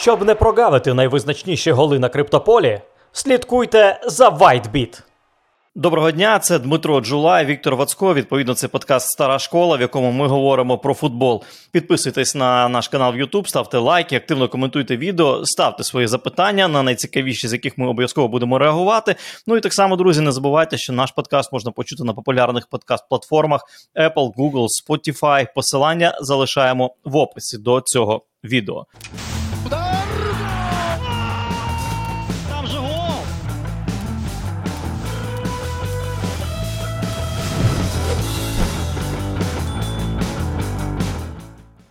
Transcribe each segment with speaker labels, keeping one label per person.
Speaker 1: Щоб не прогавити найвизначніші голи на криптополі, слідкуйте за WhiteBit. Доброго дня, це Дмитро Джулай, Віктор Вацько. Відповідно, це подкаст Стара школа, в якому ми говоримо про футбол. Підписуйтесь на наш канал в YouTube, ставте лайки, активно коментуйте відео, ставте свої запитання на найцікавіші, з яких ми обов'язково будемо реагувати. Ну і так само, друзі, не забувайте, що наш подкаст можна почути на популярних подкаст-платформах Apple, Google, Spotify. Посилання залишаємо в описі до цього відео.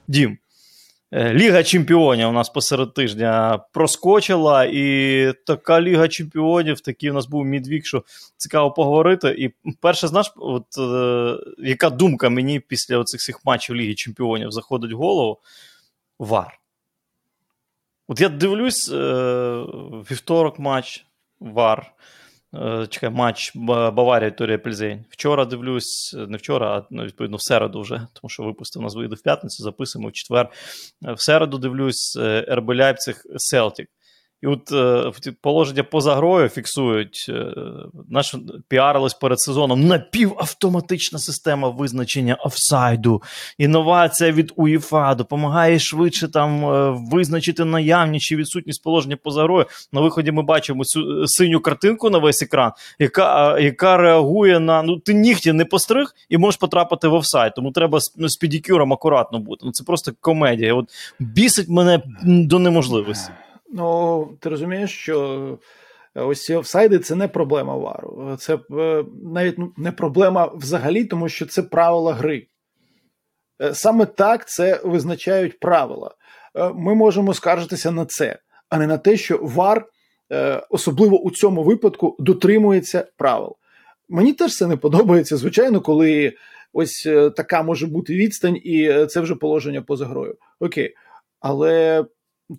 Speaker 1: Дім. е, Ліга чемпіонів у нас посеред тижня проскочила, і така Ліга чемпіонів, такий у нас був мідвік, що цікаво поговорити. І перше, знаєш, от, е, яка думка мені після оцих всіх матчів Ліги Чемпіонів заходить в голову? Вар. От я дивлюсь, е, вівторок матч, Вар. Е, Чекай, матч Ба- Баварія Торія Пельзень. Вчора дивлюсь, не вчора, а ну, відповідно в середу вже, тому що випустив нас вийде в п'ятницю, записуємо в четвер. Е, В середу дивлюсь е, РБ Ляйпциг Селтік. І от е, положення поза грою фіксують, е, наш піарились перед сезоном напівавтоматична система визначення офсайду, інновація від УЄФА допомагає швидше там е, визначити наявність чи відсутність положення поза грою. На виході ми бачимо цю е, синю картинку на весь екран, яка, яка реагує на ну ти нігті не постриг і можеш потрапити в офсайд. Тому треба з, ну, з педикюром акуратно бути. Ну це просто комедія. От бісить мене до неможливості.
Speaker 2: Ну, ти розумієш, що ось ці офсайди це не проблема вару. Це е, навіть ну, не проблема взагалі, тому що це правила гри. Е, Саме так це визначають правила. Е, Ми можемо скаржитися на це, а не на те, що вар, е, особливо у цьому випадку, дотримується правил. Мені теж це не подобається, звичайно, коли ось е, така може бути відстань, і е, це вже положення поза грою. Окей. Але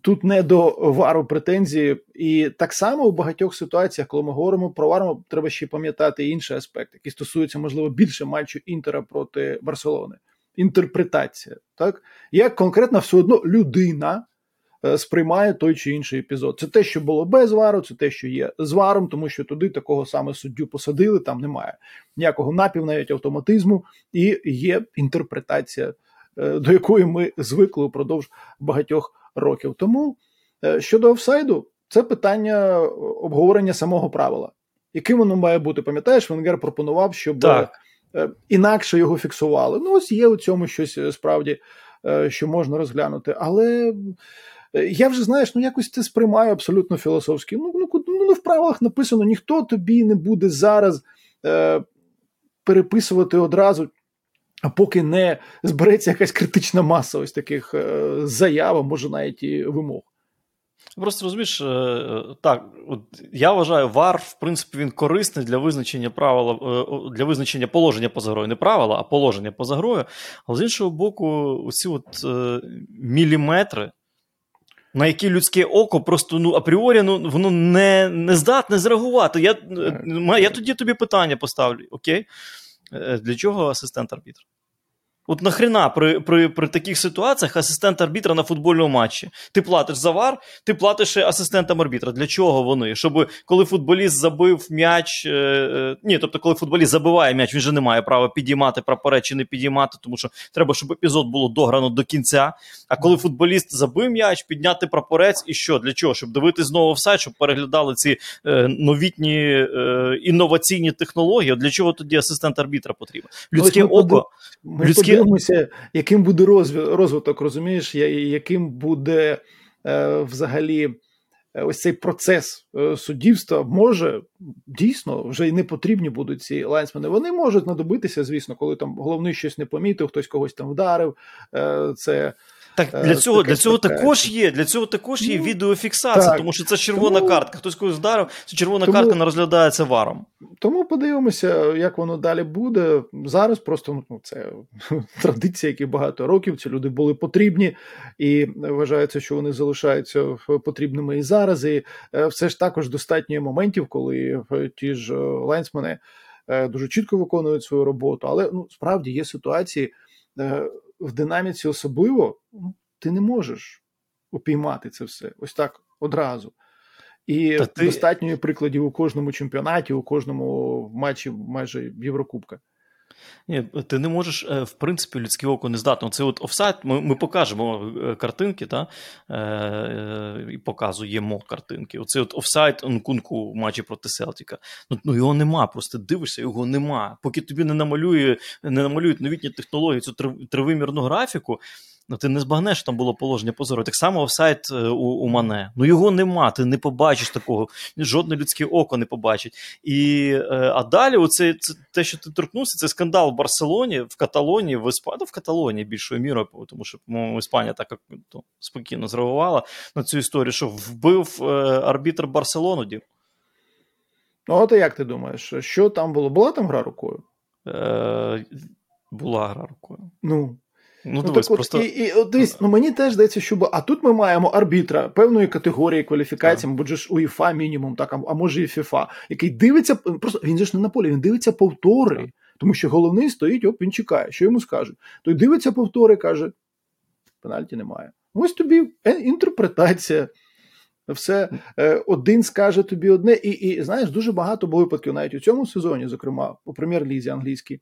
Speaker 2: тут не до вару претензії, і так само у багатьох ситуаціях, коли ми говоримо про вар, треба ще пам'ятати інший аспект, який стосується, можливо, більше матчу Інтера проти Барселони. Інтерпретація, так як конкретно все одно людина е, сприймає той чи інший епізод. Це те, що було без вару, це те, що є з варом, тому що туди такого саме суддю посадили, там немає ніякого напів, навіть автоматизму, і є інтерпретація, е, до якої ми звикли упродовж багатьох років. Тому е, щодо офсайду, це питання обговорення самого правила. Яким воно має бути? Пам'ятаєш, Венгер пропонував, щоб
Speaker 1: Так.
Speaker 2: е, інакше його фіксували. Ну, ось є у цьому щось е, справді, е, що можна розглянути. Але е, я вже знаєш, ну якось це сприймаю абсолютно філософськи. Ну, ну, ну, ну в правилах написано: ніхто тобі не буде зараз е, переписувати одразу. А поки не збереться якась критична маса ось таких е, заяв, а може навіть і вимог.
Speaker 1: Просто розумієш, е, е, так, от я вважаю, вар, в принципі, він корисний для визначення правила, для визначення положення поза грою. Не правила, а положення поза грою. Але з іншого боку, усі от міліметри, на які людське око просто ну, апріорі ну, воно не, не здатне зреагувати. Я, я тоді тобі питання поставлю: окей, для чого асистент арбітр? От нахрена при, при, при таких ситуаціях асистент арбітра на футбольному матчі. Ти платиш за вар, ти платиш асистентам арбітра. Для чого вони? Щоб коли футболіст забив м'яч. Е, е, ні, тобто, коли футболіст забиває м'яч, він же не має права підіймати прапорець чи не підіймати, тому що треба, щоб епізод було дограно до кінця. А коли футболіст забив м'яч, підняти прапорець і що? Для чого? Щоб дивитись знову в сайт, щоб переглядали ці е, новітні е, інноваційні технології. От Для чого тоді асистент арбітра потрібен? Людське око.
Speaker 2: Ми Подивимося, яким буде розвиток, розумієш, яким буде е, взагалі е, ось цей процес е, суддівства. Може, дійсно, вже й не потрібні будуть ці лайнсмени. Вони можуть надобитися, звісно, коли там головний щось не помітив, хтось когось там вдарив. Це
Speaker 1: Так
Speaker 2: Е,
Speaker 1: для цього, для цього також є. Для цього також є
Speaker 2: Ну,
Speaker 1: відеофіксація,
Speaker 2: так.
Speaker 1: тому що це червона
Speaker 2: Тому-
Speaker 1: картка. Хтось когось вдарив, це червона
Speaker 2: Тому-
Speaker 1: картка не розглядається варом.
Speaker 2: Тому подивимося, як воно далі буде. Зараз просто ну, це традиція, які багато років. Ці люди були потрібні, і вважається, що вони залишаються потрібними і зараз. І е, все ж також достатньо моментів, коли е, ті ж лайнсмени дуже чітко виконують свою роботу. Але ну справді є ситуації в динаміці, особливо ну, ти не можеш. упіймати це все. Ось так одразу. І ти... достатньо прикладів у кожному чемпіонаті, у кожному матчі майже Єврокубка.
Speaker 1: Ні, Ти не можеш, е, в принципі, людське око не здатно. Це от офсайт, ми ми покажемо е, картинки, та, е, і показуємо картинки. Оце от офсайт Нкунку в матчі проти Селтіка. Ну, ну Його нема, просто дивишся, його нема. Поки тобі не намалює, не намалюють новітні технології, цю тривимірну графіку, ну ти не збагнеш, що там було положення позору. Так само офсайт е, у, у Мане. Ну його нема, ти не побачиш такого, жодне людське око не побачить. І, е, А далі, оце, це, те, що ти торкнувся, це скандал в Барселоні, в Каталонії, в Іспанії, в Каталонії більшою мірою, тому що, по-моєму, Іспанія так то, спокійно зреагувала на цю історію, що вбив е, арбітр Барселону. Дім.
Speaker 2: Ну, от як ти думаєш, що там було? Була там гра рукою?
Speaker 1: Е, Була гра рукою.
Speaker 2: Ну,
Speaker 1: Ну, ну дивись,
Speaker 2: так
Speaker 1: просто...
Speaker 2: І, і дивись, ну мені теж здається, що а тут ми маємо арбітра певної категорії кваліфікації, мабуть, ж УЄФА мінімум, так, а, може і ФІФА, який дивиться, просто він же ж не на полі, він дивиться повтори, так. тому що головний стоїть, оп, він чекає, що йому скажуть. Той дивиться повтори, каже: пенальті немає. Ось тобі інтерпретація. Все е, один скаже тобі одне, і і знаєш, дуже багато було випадків навіть у цьому сезоні, зокрема у прем'єр-лізі англійській,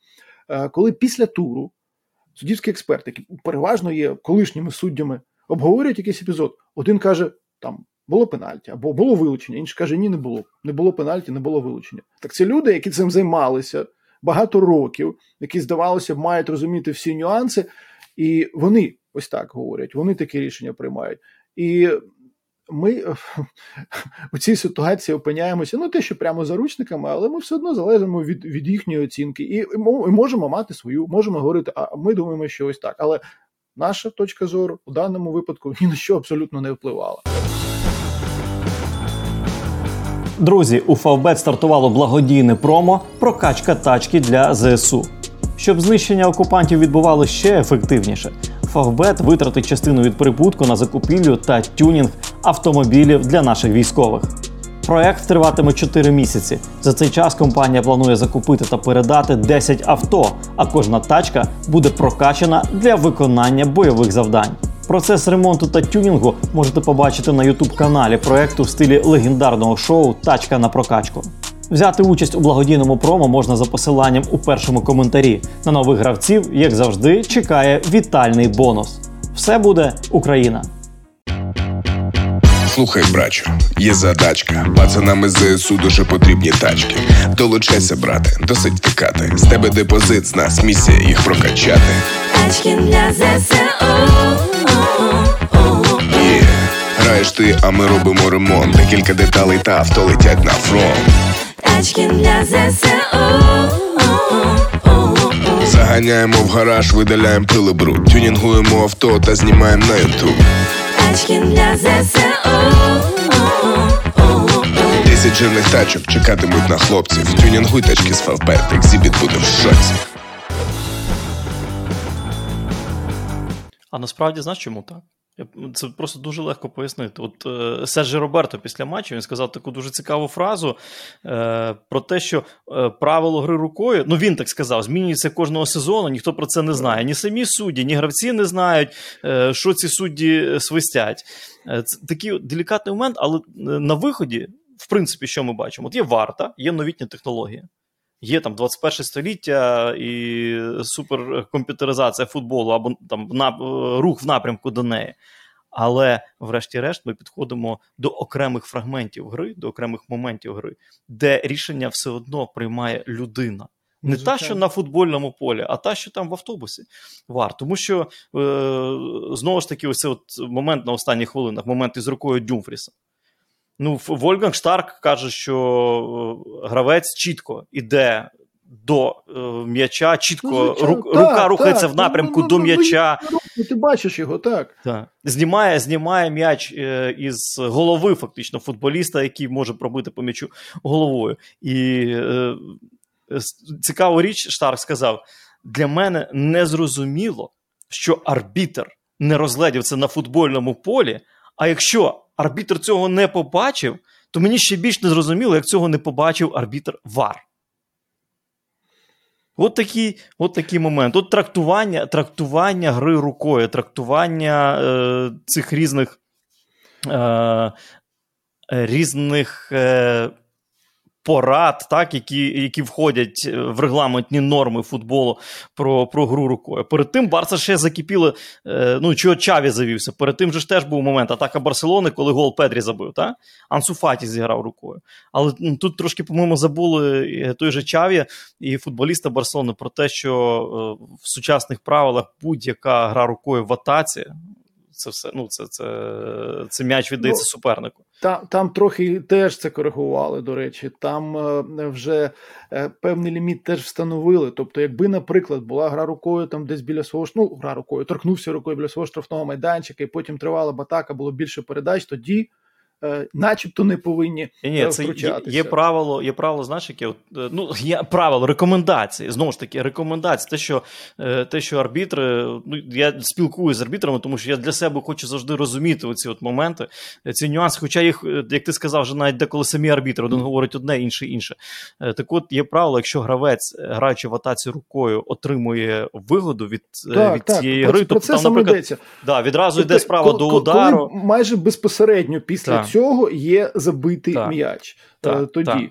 Speaker 2: е, коли після туру суддівські експерти, які переважно є колишніми суддями, обговорюють якийсь епізод. Один каже, там було пенальті, або було вилучення, інший каже, ні, не було. Не було пенальті, не було вилучення. Так це люди, які цим займалися багато років, які, здавалося, мають розуміти всі нюанси, і вони ось так говорять, вони такі рішення приймають. І ми е, у цій ситуації опиняємося ну те, що прямо заручниками, але ми все одно залежимо від від їхньої оцінки, і можемо мати свою, можемо говорити, а ми думаємо, що ось так. Але наша точка зору у даному випадку ні на що абсолютно не впливала.
Speaker 1: Друзі, у Фавбет стартувало благодійне промо прокачка тачки для ЗСУ. Щоб знищення окупантів відбувалося ще ефективніше. Фавбет витратить частину від прибутку на закупівлю та тюнінг автомобілів для наших військових. Проект триватиме 4 місяці. За цей час компанія планує закупити та передати 10 авто, а кожна тачка буде прокачана для виконання бойових завдань. Процес ремонту та тюнінгу можете побачити на ютуб каналі проекту в стилі легендарного шоу Тачка на прокачку. Взяти участь у благодійному промо можна за посиланням у першому коментарі. На нових гравців, як завжди, чекає вітальний бонус. Все буде Україна!
Speaker 3: Слухай, брачу, є задачка. Пацанам із ЗСУ дуже потрібні тачки. Долучайся, брате, досить втикати. З тебе депозит, з нас місія їх прокачати. Тачки для ЗСУ. Є. Граєш ти, а ми робимо ремонт. Декілька деталей та авто летять на фронт. Тачки для ЗСУ. Заганяємо в гараж, видаляємо пил і бруд. Тюнінгуємо авто та знімаємо на ютуб. Тачки для ЗСУ. Десять жирних тачок чекатимуть на хлопців. Тюнінгуй тачки з Фавбет, Xzibit буде в шоці.
Speaker 1: А насправді знаєш чому так? Це просто дуже легко пояснити. От е, Сержі Роберто після матчу він сказав таку дуже цікаву фразу е, про те, що е, правило гри рукою, ну він так сказав, змінюється кожного сезону, ніхто про це не знає. Ні самі судді, ні гравці не знають, е, що ці судді свистять. Е, це такий делікатний момент, але е, на виході, в принципі, що ми бачимо? От є варта, є новітня технологія. Є там 21 століття і суперкомп'ютеризація футболу або там на, рух в напрямку до неї. Але, врешті-решт, ми підходимо до окремих фрагментів гри, до окремих моментів гри, де рішення все одно приймає людина. Не та, що на футбольному полі, а та, що там в автобусі вар. Тому що е, знову ж таки, ось цей от момент на останніх хвилинах, момент із рукою Дюмфріса. Ну, Вольганг Штарк каже, що е, гравець чітко іде до е, м'яча, чітко ну, рук, так, рука рухається так, в напрямку ну, ну, до ну, м'яча.
Speaker 2: Ну, ти бачиш його, так.
Speaker 1: так. Знімає знімає м'яч е, із голови, фактично, футболіста, який може пробити по м'ячу головою. І е, цікаву річ, Штарк сказав: для мене незрозуміло, що арбітр не розглядів це на футбольному полі. А якщо арбітр цього не побачив, то мені ще більш не зрозуміло, як цього не побачив арбітр Вар. От такий от такий момент. От трактування трактування гри рукою, трактування е, цих різних е, різних. Е, порад, так, які які входять е, в регламентні норми футболу про про гру рукою. Перед тим Барса ще закипіло, е, ну чого Чаві завівся. Перед тим же ж теж був момент атака Барселони, коли гол Педрі забив. так? Ансуфаті зіграв рукою. Але ну, тут трошки, по-моєму, забули е, той же Чаві і футболіста Барселони про те, що в сучасних правилах будь-яка гра рукою в атаці це все ну, це це, це м'яч віддається ну, супернику.
Speaker 2: Там там трохи теж це коригували, до речі. Там е, вже е, певний ліміт теж встановили. Тобто, якби, наприклад, була гра рукою там десь біля свого ну, гра рукою, торкнувся рукою біля свого штрафного майданчика, і потім тривала батака, було більше передач, тоді начебто не повинні Ні, е, це є,
Speaker 1: є правило, є правило, знаєш, яке е, ну є правило рекомендації. Знову ж таки, рекомендації. Те, що те, що арбітри, ну я спілкуюся з арбітрами, тому що я для себе хочу завжди розуміти оці от моменти, ці нюанси. Хоча їх, як ти сказав, вже навіть деколи самі арбітри один говорить одне, інший інше. Так, от є правило, якщо гравець, граючи в атаці рукою, отримує вигоду від
Speaker 2: так,
Speaker 1: від
Speaker 2: так,
Speaker 1: цієї гри,
Speaker 2: тобто там, наприклад,
Speaker 1: да, відразу тобто, йде справа до удару.
Speaker 2: Коли майже безпосередньо після цього є забитий так. м'яч так, е, тоді. Так.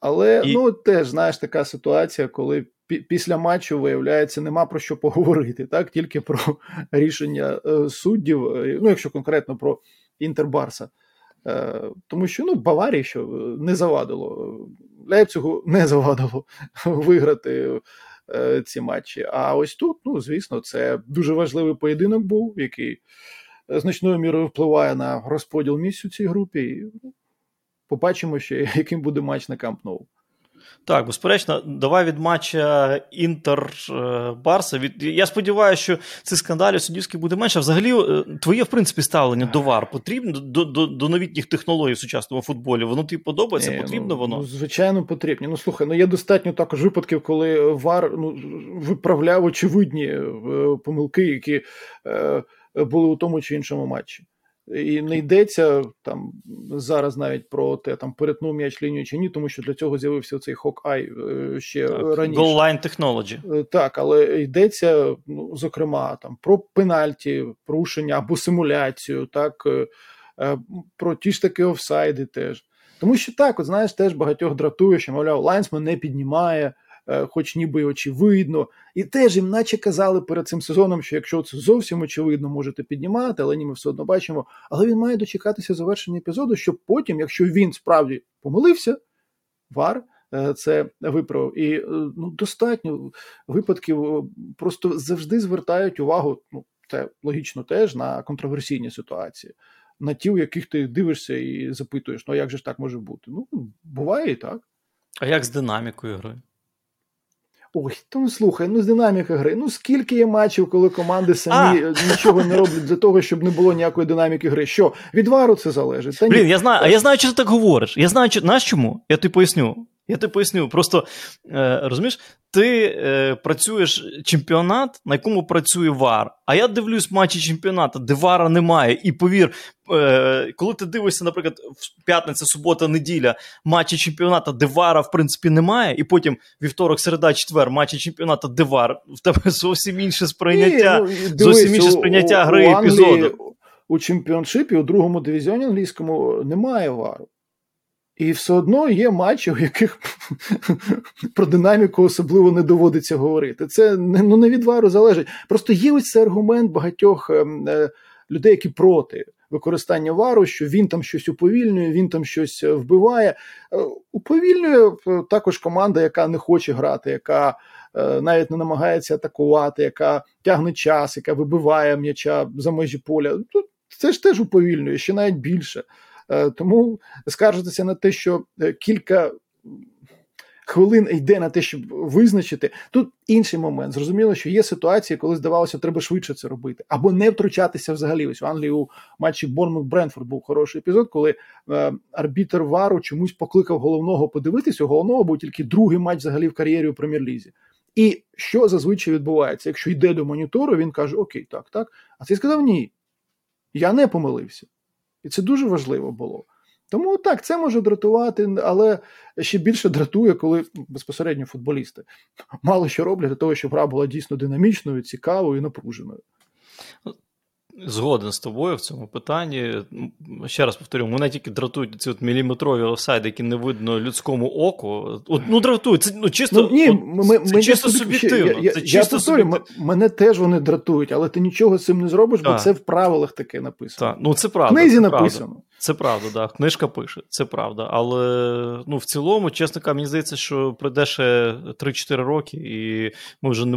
Speaker 2: Але І... ну теж знаєш така ситуація, коли після матчу виявляється, нема про що поговорити, так тільки про рішення е, суддів, е, ну якщо конкретно про Інтербарса. Тому що ну Баварії що не завадило, Лейпцигу не завадило виграти ці матчі. А ось тут, ну звісно, це дуже важливий поєдинок був, який значною мірою впливає на розподіл місць у цій групі. І побачимо ще, яким буде матч на Камп Ноу.
Speaker 1: Так, безперечно, давай від матча Інтер Барса. Від я сподіваюся, що цих скандалів суддівських буде менше. Взагалі, е, твоє в принципі ставлення до ВАР потрібно до до, до новітніх технологій в сучасному футболі. Воно тобі подобається? Е, потрібно
Speaker 2: ну,
Speaker 1: воно?
Speaker 2: Ну, звичайно, потрібно. Ну слухай, ну є достатньо також випадків, коли ВАР ну, виправляв очевидні е, помилки, які. Е, були у тому чи іншому матчі. І не йдеться там зараз навіть про те, там перетнув м'яч лінію чи ні, тому що для цього з'явився цей Hawkeye ще так, раніше.
Speaker 1: Goal line technology.
Speaker 2: Е, так, але йдеться, ну, зокрема, там про пенальті, порушення або симуляцію, так, е, е, про ті ж таки офсайди теж. Тому що так, от знаєш, теж багатьох дратує, що, мовляв, лайнсмен не піднімає. Е, хоч ніби очевидно. І теж їм наче казали перед цим сезоном, що якщо це зовсім очевидно, можете піднімати, але ні, ми все одно бачимо. Але він має дочекатися завершення епізоду, щоб потім, якщо він справді помилився, вар. Е, це виправив. І е, ну, достатньо випадків просто завжди звертають увагу, ну, це логічно теж на контроверсійні ситуації, на ті, у яких ти дивишся і запитуєш, ну як же ж так може бути? Ну, буває і так.
Speaker 1: А як з динамікою гри?
Speaker 2: Ой, то ну слухай, ну з динаміка гри. Ну скільки є матчів, коли команди самі а! нічого не роблять для того, щоб не було ніякої динаміки гри. Що від вару це залежить?
Speaker 1: Та Блін, я знаю, а я знаю, що ти так говориш. Я знаю, знаєш чому? Я тобі поясню. Я тобі поясню. Просто е, розумієш, ти е, працюєш чемпіонат, на якому працює ВАР. А я дивлюсь матчі чемпіонату, де ВАРа немає. І повір, е, коли ти дивишся, наприклад, в п'ятниця, субота, неділя, матчі чемпіонату, де ВАРа, в принципі, немає, і потім вівторок, середа, четвер, матчі чемпіонату, де ВАР, в тебе зовсім інше сприйняття, Ні, ну, зовсім інше сприйняття у, гри у Англії, епізоду.
Speaker 2: У чемпіоншипі у другому дивізіоні англійському немає вару. І все одно є матчі, у яких про динаміку особливо не доводиться говорити. Це ну, не від вару залежить. Просто є ось цей аргумент багатьох ем, е, людей, які проти використання вару, що він там щось уповільнює, він там щось е, вбиває. Е, уповільнює також команда, яка не хоче грати, яка навіть не намагається атакувати, яка тягне час, яка вибиває м'яча за межі поля. Це ж теж уповільнює, ще навіть більше. Е, тому скаржитися на те, що е, кілька. Хвилин йде на те, щоб визначити. Тут інший момент. Зрозуміло, що є ситуації, коли здавалося, треба швидше це робити, або не втручатися взагалі. Ось в Англії у матчі Борнмут Бренфорд був хороший епізод, коли е, арбітер Вару чомусь покликав головного подивитися. Головного був тільки другий матч взагалі в кар'єрі у прем'єр-лізі. І що зазвичай відбувається? Якщо йде до монітору, він каже: Окей, так, так. А цей сказав: Ні, я не помилився. І це дуже важливо було. Тому так, це може дратувати, але ще більше дратує, коли безпосередньо футболісти мало що роблять для того, щоб гра була дійсно динамічною, цікавою і напруженою.
Speaker 1: Згоден з тобою в цьому питанні. Ще раз повторю, мене тільки дратують ці от міліметрові офсайди, які не видно людському оку. От, Ну, дратують. Це ну, чисто
Speaker 2: ну, ні, ми,
Speaker 1: це
Speaker 2: ми,
Speaker 1: чисто суб'єктивно.
Speaker 2: Я,
Speaker 1: це
Speaker 2: я,
Speaker 1: чисто
Speaker 2: повторю, мене теж вони дратують, але ти нічого з цим не зробиш, бо це в правилах таке написано.
Speaker 1: Так, ну це правда.
Speaker 2: В книзі
Speaker 1: це
Speaker 2: написано.
Speaker 1: Правда. Це правда, да. Книжка пише, це правда. Але ну, в цілому, чесно кажучи, мені здається, що пройде ще 3-4 роки, і ми вже не,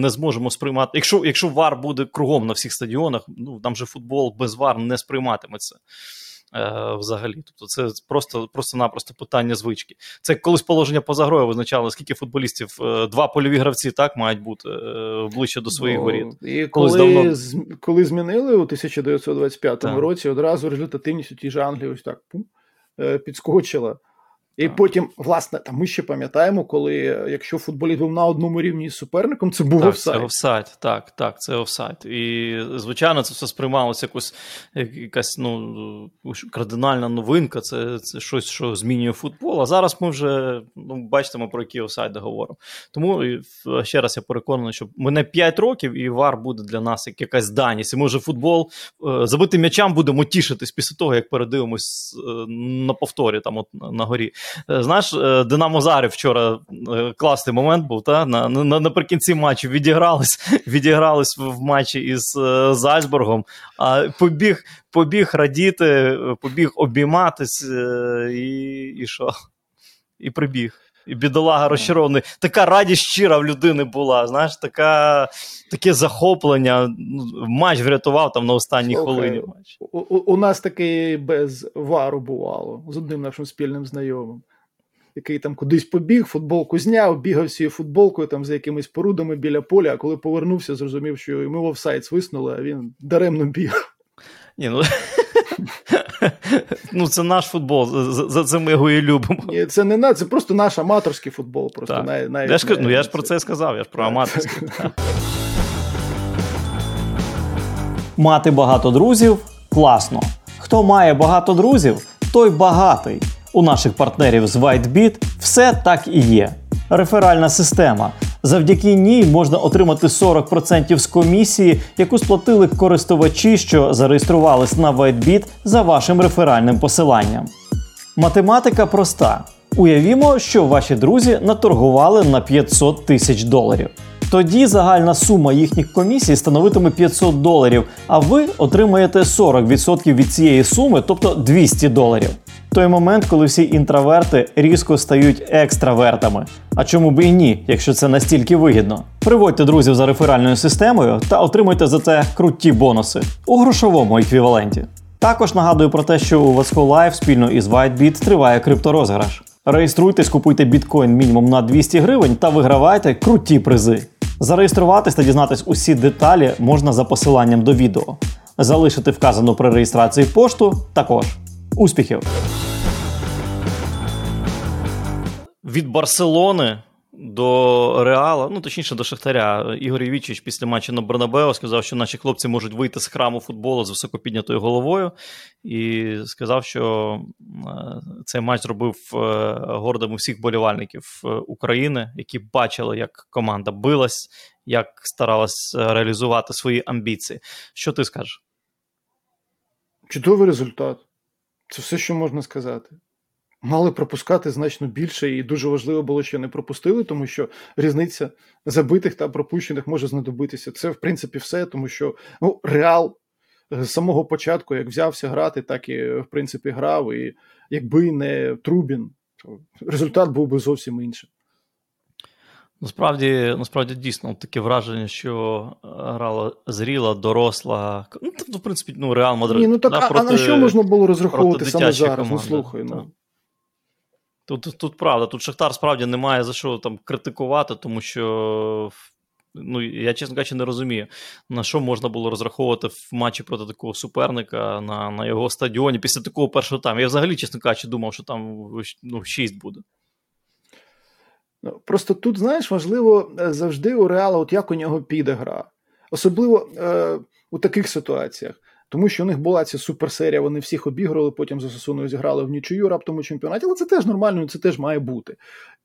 Speaker 1: не зможемо сприймати. Якщо якщо вар буде кругом на всіх стадіонах, ну там же футбол без вар не сприйматиметься. Е, взагалі. Тобто це просто, просто-напросто питання звички. Це колись положення поза грою визначало, скільки футболістів, е, два польові гравці так мають бути е, ближче до своїх ну, воріт.
Speaker 2: І коли давно... коли змінили у 1925 так. році, одразу результативність у тій же Англії ось так пум, підскочила. І так. потім, власне, там ми ще пам'ятаємо, коли якщо футболіст був на одному рівні з суперником, це був
Speaker 1: так,
Speaker 2: офсайд.
Speaker 1: Це офсайд, так, так, це офсайд. І, звичайно, це все сприймалося якось якась ну, кардинальна новинка, це це щось, що змінює футбол. А зараз ми вже ну, бачимо, про які офсайди говоримо. Тому ще раз я переконаний, що мене 5 років, і вар буде для нас як якась даність. І ми вже футбол е, забитим м'ячам будемо тішитись після того, як передивимось е, на повторі там от на горі. Е, знаєш, е, Динамо Зарів вчора е, класний момент був. та? На, на, Наприкінці матчу відігрались відігрались в матчі із Зальцбургом, а побіг побіг радіти, побіг обійматись і, і що? І прибіг. І бідолага розчарований. Така радість щира в людини була. Знаєш, така, таке захоплення. Ну, матч врятував там на останній Слухай, хвилині. Матч.
Speaker 2: У, у нас таке без вару бувало з одним нашим спільним знайомим, який там кудись побіг, футболку зняв, бігав цією футболкою там за якимись порудами біля поля, а коли повернувся, зрозумів, що йому в офсайд свиснули, а він даремно біг.
Speaker 1: Ні, ну... Ну, це наш футбол, за, це ми його і любимо.
Speaker 2: Ні, Це не це просто наш аматорський футбол. Просто
Speaker 1: так.
Speaker 2: най, най,
Speaker 1: я ж, най, ну, я ж про це сказав, я ж про аматорський.
Speaker 4: Мати багато друзів класно. Хто має багато друзів, той багатий. У наших партнерів з WhiteBit все так і є. Реферальна система. Завдяки ній можна отримати 40% з комісії, яку сплатили користувачі, що зареєструвались на WhiteBit за вашим реферальним посиланням. Математика проста. Уявімо, що ваші друзі наторгували на 500 тисяч доларів. Тоді загальна сума їхніх комісій становитиме 500 доларів, а ви отримаєте 40% від цієї суми, тобто 200 доларів той момент, коли всі інтроверти різко стають екстравертами. А чому б і ні, якщо це настільки вигідно? Приводьте друзів за реферальною системою та отримуйте за це круті бонуси у грошовому еквіваленті. Також нагадую про те, що у Vasco Live спільно із WhiteBit триває крипторозграш. Реєструйтесь, купуйте біткоін мінімум на 200 гривень та вигравайте круті призи. Зареєструватись та дізнатись усі деталі можна за посиланням до відео. Залишити вказану при реєстрації пошту також. Успіхів!
Speaker 1: від Барселони до Реала, ну точніше до Шахтаря, Ігор Євічич після матчу на Бернабео сказав, що наші хлопці можуть вийти з храму футболу з високопіднятою головою, і сказав, що е, цей матч зробив е, гордим усіх болівальників е, України, які бачили, як команда билась, як старалась реалізувати свої амбіції. Що ти скажеш?
Speaker 2: Чудовий результат. Це все, що можна сказати мали пропускати значно більше, і дуже важливо було, що не пропустили, тому що різниця забитих та пропущених може знадобитися. Це, в принципі, все, тому що ну, реал з самого початку, як взявся грати, так і в принципі грав. І якби не Трубін, то результат був би зовсім іншим.
Speaker 1: Насправді, насправді дійсно таке враження, що грала зріла, доросла. Ну, в принципі, ну, Реал Мадрид.
Speaker 2: Ні, ну так, да, а, проти, а на що можна було розраховувати саме зараз? Ну, команди. Ну, слухай, ну.
Speaker 1: Тут тут правда, тут Шахтар справді немає за що там критикувати, тому що ну, я, чесно кажучи, не розумію, на що можна було розраховувати в матчі проти такого суперника на на його стадіоні після такого першого тайму. Я взагалі, чесно кажучи, думав, що там ну, 6 буде.
Speaker 2: Ну, Просто тут, знаєш, важливо е, завжди у Реала, от як у нього піде гра. Особливо е, у таких ситуаціях. Тому що у них була ця суперсерія, вони всіх обіграли, потім за Сосуною зіграли в нічию раптом у чемпіонаті, але це теж нормально, це теж має бути.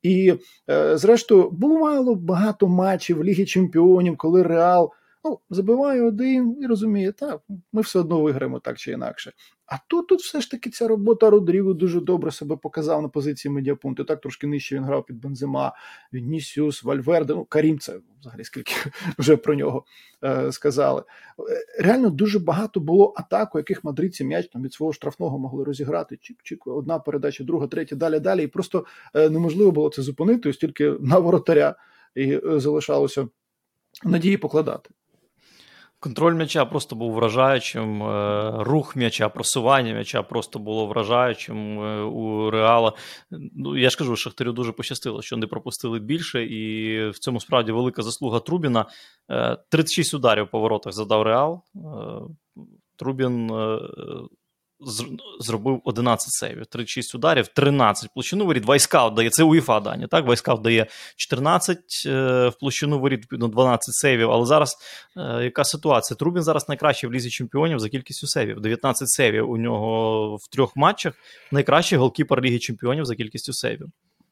Speaker 2: І, е, зрештою, бувало багато матчів в Лігі Чемпіонів, коли Реал Ну, забиває один і розуміє, так, ми все одно виграємо так чи інакше. А тут тут все ж таки ця робота Родрігу дуже добре себе показав на позиції медіапункту. Так трошки нижче він грав під Бензима, Вінісіус, Вальверде. Ну, Карім, це взагалі скільки вже про нього е, сказали. Е, реально дуже багато було атак, у яких мадридці м'яч там від свого штрафного могли розіграти. Чик-чик, одна передача, друга, третя, далі, далі. І просто е, неможливо було це зупинити, ось тільки на воротаря і е, залишалося надії покладати.
Speaker 1: Контроль м'яча просто був вражаючим. Е, рух м'яча, просування м'яча просто було вражаючим е, у Реала. Ну, Я ж кажу, Шахтарю дуже пощастило, що не пропустили більше, і в цьому справді велика заслуга Трубіна. 36 ударів по воротах задав Реал. Трубін зробив 11 сейвів, 36 ударів, 13 в площину воріт. Вайска дає, це УЄФА дані, так? Вайска дає 14 е, в площину воріт, відповідно, 12 сейвів. Але зараз е, яка ситуація? Трубін зараз найкращий в лізі чемпіонів за кількістю сейвів. 19 сейвів у нього в трьох матчах. Найкращий голкіпер Ліги Чемпіонів за кількістю сейвів.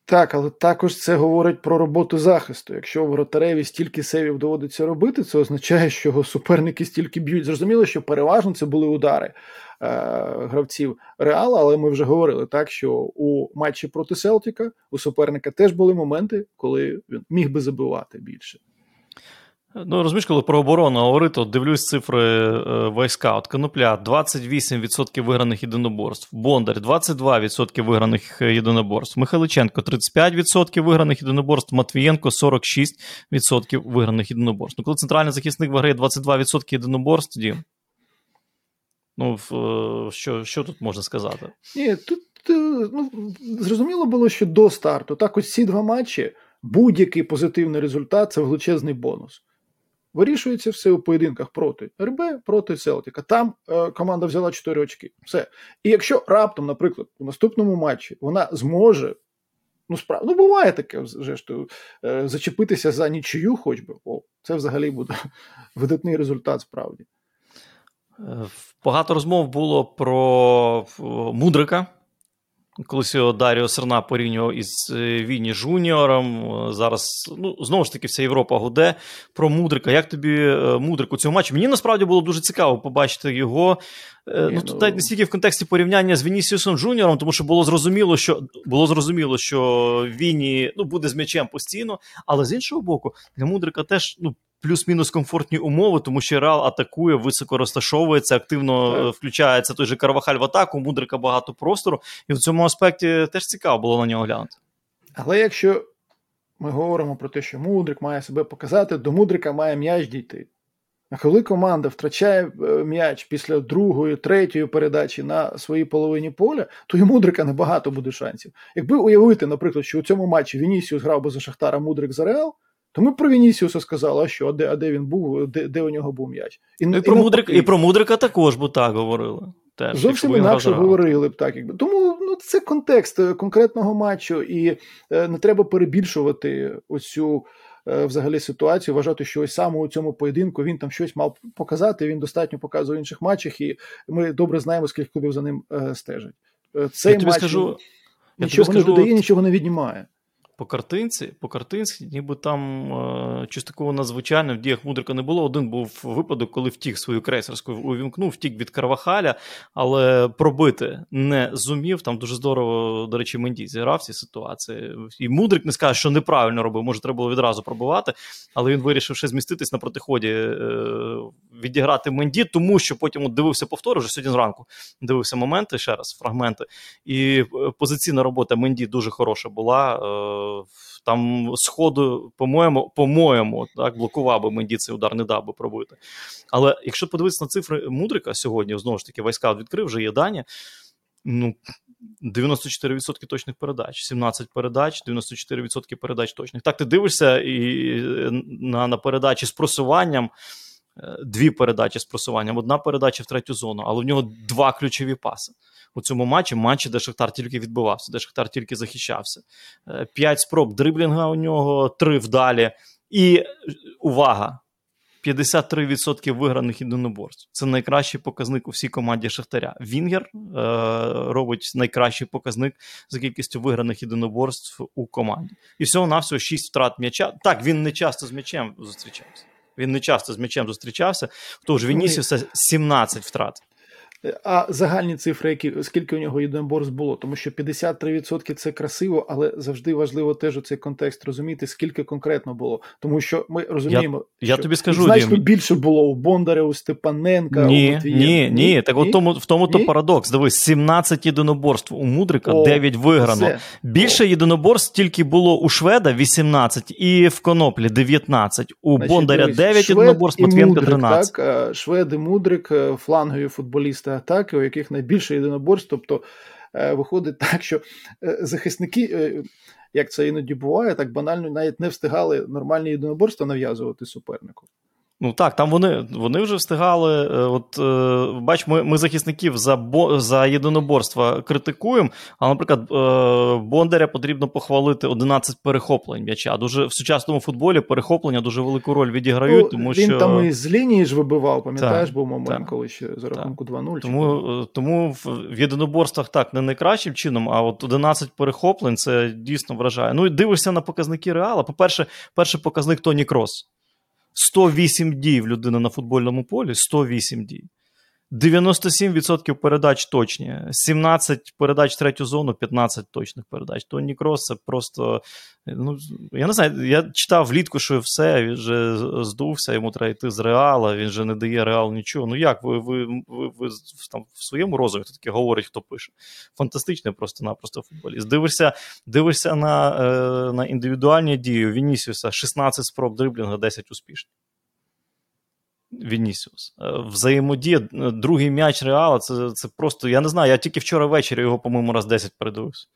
Speaker 2: Так, але також це говорить про роботу захисту. Якщо воротареві стільки сейвів доводиться робити, це означає, що його суперники стільки б'ють. Зрозуміло, що переважно це були удари е, гравців Реала, але ми вже говорили так, що у матчі проти Селтіка у суперника теж були моменти, коли він міг би забивати більше.
Speaker 1: Ну, розумієш, коли про оборону говорити, от дивлюсь цифри е, війська. От Конопля 28% виграних єдиноборств, Бондар 22% виграних е, єдиноборств, Михайличенко 35% виграних єдиноборств, Матвієнко 46% виграних єдиноборств. Ну, коли центральний захисник виграє 22% єдиноборств, тоді. Ну, е, що що тут можна сказати?
Speaker 2: Ні, тут е, ну, зрозуміло було, що до старту так ось ці два матчі будь-який позитивний результат це величезний бонус. Вирішується все у поєдинках проти РБ, проти Селтіка. Там е, команда взяла 4 очки. Все. І якщо раптом, наприклад, у наступному матчі вона зможе, ну справді, ну буває таке, зрештою, е, зачепитися за нічию, хоч би, о, це взагалі буде видатний результат справді.
Speaker 1: Е, багато розмов було про Мудрика. Колись його Даріо Серна порівнював із е, Вінні Жуніором. Е, зараз, ну, знову ж таки, вся Європа гуде про Мудрика. Як тобі е, Мудрик у цьому матчі? Мені насправді було дуже цікаво побачити його. Ну, ну, тут навіть не стільки в контексті порівняння з Вінісіусом Джуніором, тому що було зрозуміло, що було зрозуміло, що Вінні ну, буде з м'ячем постійно, але з іншого боку, для Мудрика теж ну, плюс-мінус комфортні умови, тому що Реал атакує, високо розташовується, активно так. включається той же Карвахаль в атаку, мудрика багато простору. І в цьому аспекті теж цікаво було на нього глянути.
Speaker 2: Але якщо ми говоримо про те, що Мудрик має себе показати, до Мудрика має м'яч дійти. А коли команда втрачає е, м'яч після другої, третьої передачі на своїй половині поля, то і Мудрика небагато буде шансів. Якби уявити, наприклад, що у цьому матчі Вінісіус грав би за Шахтара Мудрик за Реал, то ми про Вінісіуса сказали, а що, а де а де він був, де де у нього був м'яч.
Speaker 1: І, і, і про Мудрика, і про Мудрика також би так говорили. Теж,
Speaker 2: Зовсім інакше говорили б так. Якби. Тому ну, це контекст е, конкретного матчу, і е, не треба перебільшувати оцю е, взагалі ситуацію, вважати, що ось саме у цьому поєдинку він там щось мав показати, він достатньо показує в інших матчах, і ми добре знаємо, скільки клубів за ним е, стежать. Е, цей матч скажу, нічого не додає, нічого не віднімає
Speaker 1: по картинці, по картинці, ніби там е, щось такого надзвичайного в діях Мудрика не було. Один був випадок, коли втік свою крейсерську увімкнув, втік від Карвахаля, але пробити не зумів. Там дуже здорово, до речі, Менді зіграв ці ситуації. І Мудрик не скаже, що неправильно робив, може, треба було відразу пробувати, але він вирішив ще зміститись на протиході, е, відіграти Менді, тому що потім от дивився повтори, вже сьогодні зранку дивився моменти ще раз, фрагменти. І е, позиційна робота Менді дуже хороша була там сходу, по-моєму, по-моєму, так, блокував би Менді цей удар, не дав би пробити. Але якщо подивитися на цифри Мудрика сьогодні, знову ж таки, Wyscout відкрив, вже є дані. Ну, 94% точних передач, 17 передач, 94% передач точних. Так, ти дивишся і на на передачі з просуванням, е, дві передачі з просуванням, одна передача в третю зону, але в нього два ключові паси у цьому матчі, матчі, де Шахтар тільки відбивався, де Шахтар тільки захищався. Е, п'ять спроб дриблінга у нього, три вдалі. І увага! 53% виграних єдиноборств. Це найкращий показник у всій команді Шахтаря. Вінгер е, робить найкращий показник за кількістю виграних єдиноборств у команді. І всього навсього 6 втрат м'яча. Так, він не часто з м'ячем зустрічався. Він не часто з м'ячем зустрічався. Тож Вінісіуса 17 втрат.
Speaker 2: А загальні цифри, які скільки у нього єдиноборств було, тому що 53% це красиво, але завжди важливо теж у цей контекст розуміти, скільки конкретно було. Тому що ми розуміємо,
Speaker 1: я, я тобі скажу,
Speaker 2: значно Дім. більше було у Бондаря, у Степаненка.
Speaker 1: Ні,
Speaker 2: у
Speaker 1: Матвієва. ні, ні. Так от тому в тому то парадокс. Дивись, 17 єдиноборств у Мудрика, О, 9 виграно. Все. Більше О. єдиноборств тільки було у Шведа 18 і в Коноплі 19. У Значить, Бондаря дивись, 9 єдиноборств, Матвієнка 13.
Speaker 2: Так, Швед і Мудрик, е, флангові футболісти атаки, у яких найбільше єдиноборств. Тобто е, виходить так, що е, захисники, е, як це іноді буває, так банально навіть не встигали нормальні єдиноборства нав'язувати супернику.
Speaker 1: Ну так, там вони вони вже встигали. Е, от е, бач, ми ми захисників за бо, за єдиноборства критикуємо. А, наприклад, е, Бондаря потрібно похвалити 11 перехоплень м'яча. Дуже в сучасному футболі перехоплення дуже велику роль відіграють. Ну, тому
Speaker 2: Він
Speaker 1: що...
Speaker 2: там і з лінії ж вибивав, пам'ятаєш, був момент, так, коли ще за рахунку 2-0.
Speaker 1: Тому тому в єдиноборствах так не найкращим чином, а от 11 перехоплень це дійсно вражає. Ну і дивишся на показники реала. По-перше, перший показник Тоні Крос. 108 дій в людини на футбольному полі, 108 дій. 97% передач точні, 17 передач третю зону, 15 точних передач. Тоні Крос це просто. ну, Я не знаю, я читав влітку, що все, він вже здувся, йому треба йти з реала, він же не дає реалу нічого. Ну як ви ви, ви, ви там в своєму розумі таке говорить, хто пише? Фантастичний просто-напросто футболіст. Дивишся дивишся на е, на індивідуальні дії Вінісіуса, 16 спроб дриблінга, 10 успішних. Вінісіус. Е, взаємодія, е, другий м'яч Реала, це це просто, я не знаю, я тільки вчора ввечері його, по-моєму, раз 10 передивився.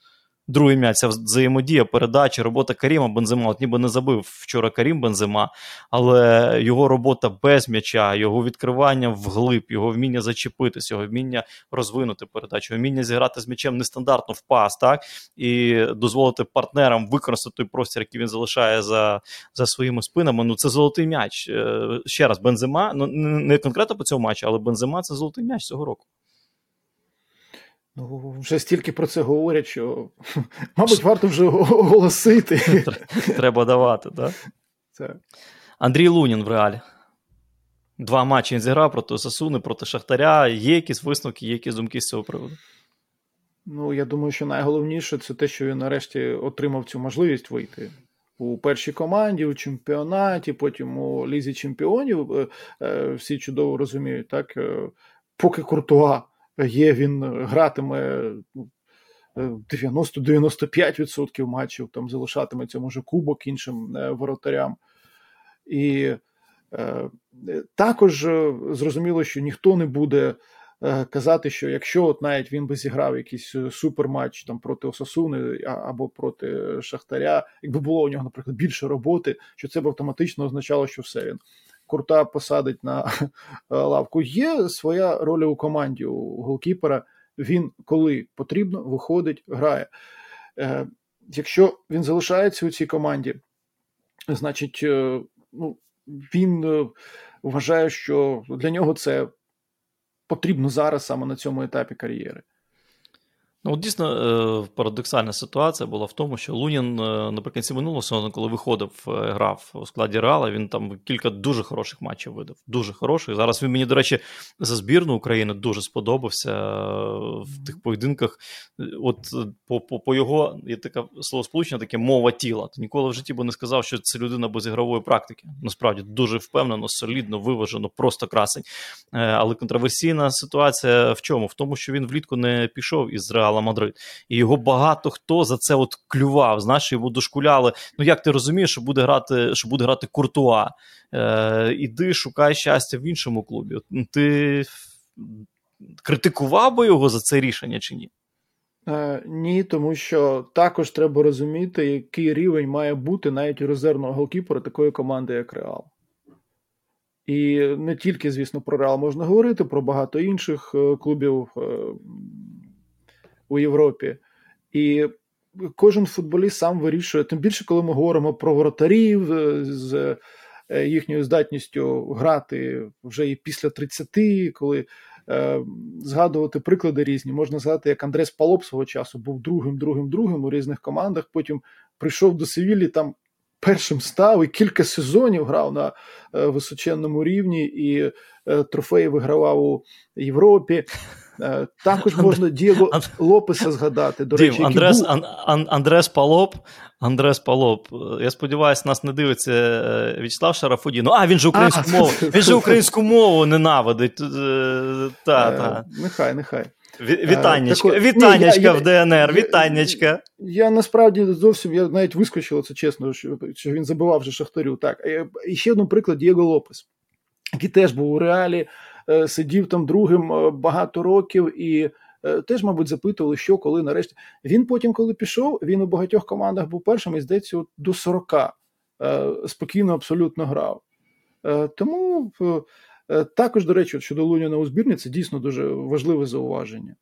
Speaker 1: Другий м'яч це взаємодія, передача, робота Каріма Бензима. От ніби не забив вчора Карім Бензима, але його робота без м'яча, його відкривання вглиб, його вміння зачепитись, його вміння розвинути передачу, вміння зіграти з м'ячем нестандартно в пас, так і дозволити партнерам використати той простір, який він залишає за за своїми спинами. Ну це золотий м'яч. Е, ще раз, Бензима, ну не конкретно по цьому матчу, але Бензима це золотий м'яч цього року.
Speaker 2: Ну, вже стільки про це говорять, що, мабуть, варто вже оголосити.
Speaker 1: Треба давати, так? Це. Андрій Лунін в реалі. Два матчі він зіграв проти Сасуни, проти Шахтаря. Є якісь висновки, є якісь думки з цього приводу?
Speaker 2: Ну, я думаю, що найголовніше це те, що він нарешті отримав цю можливість вийти. У першій команді, у чемпіонаті, потім у Лізі чемпіонів. Е, е, всі чудово розуміють, так? Е, поки Куртуа є, він гратиме 90-95% ну, матчів, там залишатиметься, може, кубок іншим е, воротарям. І е, також е, зрозуміло, що ніхто не буде е, казати, що якщо от навіть він би зіграв якийсь суперматч там проти Осасуни або проти Шахтаря, якби було у нього, наприклад, більше роботи, що це б автоматично означало, що все він Курта посадить на е, лавку. Є своя роль у команді у голкіпера. Він, коли потрібно, виходить, грає. Е, Якщо він залишається у цій команді, значить, е, ну, він е, вважає, що для нього це потрібно зараз саме на цьому етапі кар'єри.
Speaker 1: Ну, от дійсно е, парадоксальна ситуація була в тому, що Лунін е, наприкінці минулого сезону, коли виходив, е, грав у складі Реала, він там кілька дуже хороших матчів видав. Дуже хороших. Зараз він мені, до речі, за збірну України дуже сподобався в тих поєдинках. От по по, по його є таке словосполучення, таке мова тіла. Ти ніколи в житті би не сказав, що це людина без ігрової практики. Насправді дуже впевнено, солідно, виважено, просто красень. Але контроверсійна ситуація в чому? В тому, що він влітку не пішов із Реала. Реала Мадрид. І його багато хто за це от клював. Знаєш, йому дошкуляли. Ну як ти розумієш, що буде грати що буде грати Куртуа? Е, Іди, шукай щастя в іншому клубі. Ну, ти критикував би його за це рішення чи ні?
Speaker 2: Е, Ні, тому що також треба розуміти, який рівень має бути навіть у резервного голкіпера такої команди, як Реал. І не тільки, звісно, про Реал можна говорити, про багато інших е, клубів е, у Європі. І кожен футболіст сам вирішує, тим більше, коли ми говоримо про воротарів е, з е, їхньою здатністю грати вже і після 30, коли е, згадувати приклади різні, можна згадати, як Андрес Палоп свого часу був другим, другим, другим у різних командах. Потім прийшов до Севілі, там першим став і кілька сезонів грав на е, височенному рівні, і е, трофеї вигравав у Європі. Е, також можна Дієго Лопеса згадати. До
Speaker 1: Дім,
Speaker 2: речі,
Speaker 1: Андрес,
Speaker 2: був...
Speaker 1: Ан, Ан, Андрес Палоп. Андрес Палоп. Я сподіваюся, нас не дивиться е, В'ячеслав Шарафуді. Ну, а він же українську а, мову. Він же українську мову ненавидить. Та, та.
Speaker 2: Нехай, нехай.
Speaker 1: Вітаннячка, так, вітаннячка ні, я, в ДНР, вітаннячка.
Speaker 2: Я, я насправді зовсім я навіть вискочило це чесно, що що він забивав вже Шахтарю. Так, і ще один приклад Дієго Лопес, який теж був у реалі, е, сидів там другим е, багато років і. Е, теж, мабуть, запитували, що коли нарешті. Він потім, коли пішов, він у багатьох командах був першим і здається, до 40 спокійно абсолютно грав. Тому Е, також, до речі, щодо Луніна у збірні, це дійсно дуже важливе зауваження,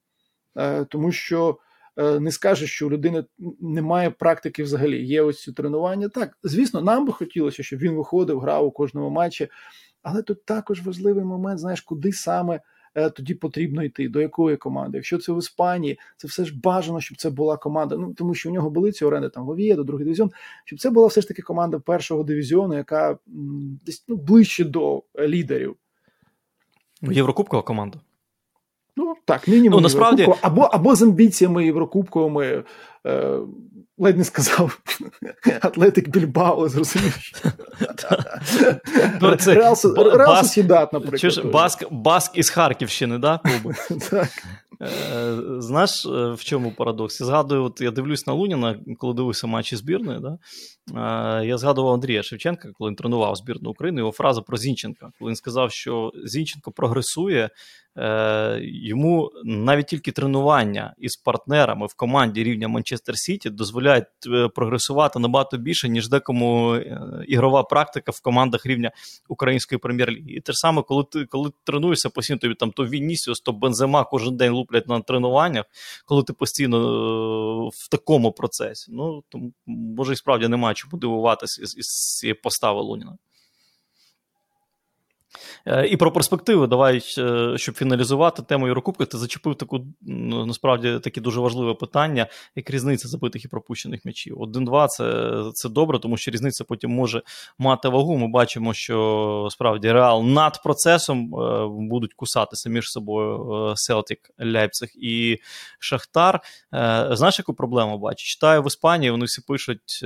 Speaker 2: е, тому що е, не скаже, що у людини немає практики взагалі. Є ось ці тренування. Так, звісно, нам би хотілося, щоб він виходив, грав у кожному матчі, але тут також важливий момент, знаєш, куди саме. Тоді потрібно йти, до якої команди. Якщо це в Іспанії, це все ж бажано, щоб це була команда. Ну тому що у нього були ці оренди там в Овієдо, другий дивізіон, щоб це була все ж таки команда першого дивізіону, яка десь ну, ближче до лідерів.
Speaker 1: Єврокубкова команда.
Speaker 2: Ну, так, мінімум. Ну, насправді... Або або з амбіціями Єврокубковими, е, ледь не сказав, Атлетик Більбао, зрозумієш. Реал Сосідат, наприклад.
Speaker 1: Баск із Харківщини, да? Так. Е, знаєш, е, в чому парадокс? Я згадую, от я дивлюсь на Луніна, коли дивився матчі збірної. Да? Е, я згадував Андрія Шевченка, коли він тренував збірну України, його фраза про Зінченка, коли він сказав, що Зінченко прогресує. Йому навіть тільки тренування із партнерами в команді рівня Манчестер Сіті дозволяють прогресувати набагато більше, ніж декому ігрова практика в командах рівня української прем'єр-ліги. І те ж саме, коли ти коли тренуєшся постійно, тобі там то Вінісіус, то Бензема кожен день луплять на тренуваннях, коли ти постійно е, в такому процесі. Ну то може і справді немає чому дивуватися із, із цієї постави Луніна. Е, і про перспективи, давай, е, щоб фіналізувати тему Єврокубки, ти зачепив таку насправді таке дуже важливе питання, як різниця забитих і пропущених м'ячів. 1-2 це це добре, тому що різниця потім може мати вагу. Ми бачимо, що справді реал над процесом е, будуть кусатися між собою Селтік, Ляйпциг і Шахтар. Знаєш, яку проблему бачу? Читаю в Іспанії, вони всі пишуть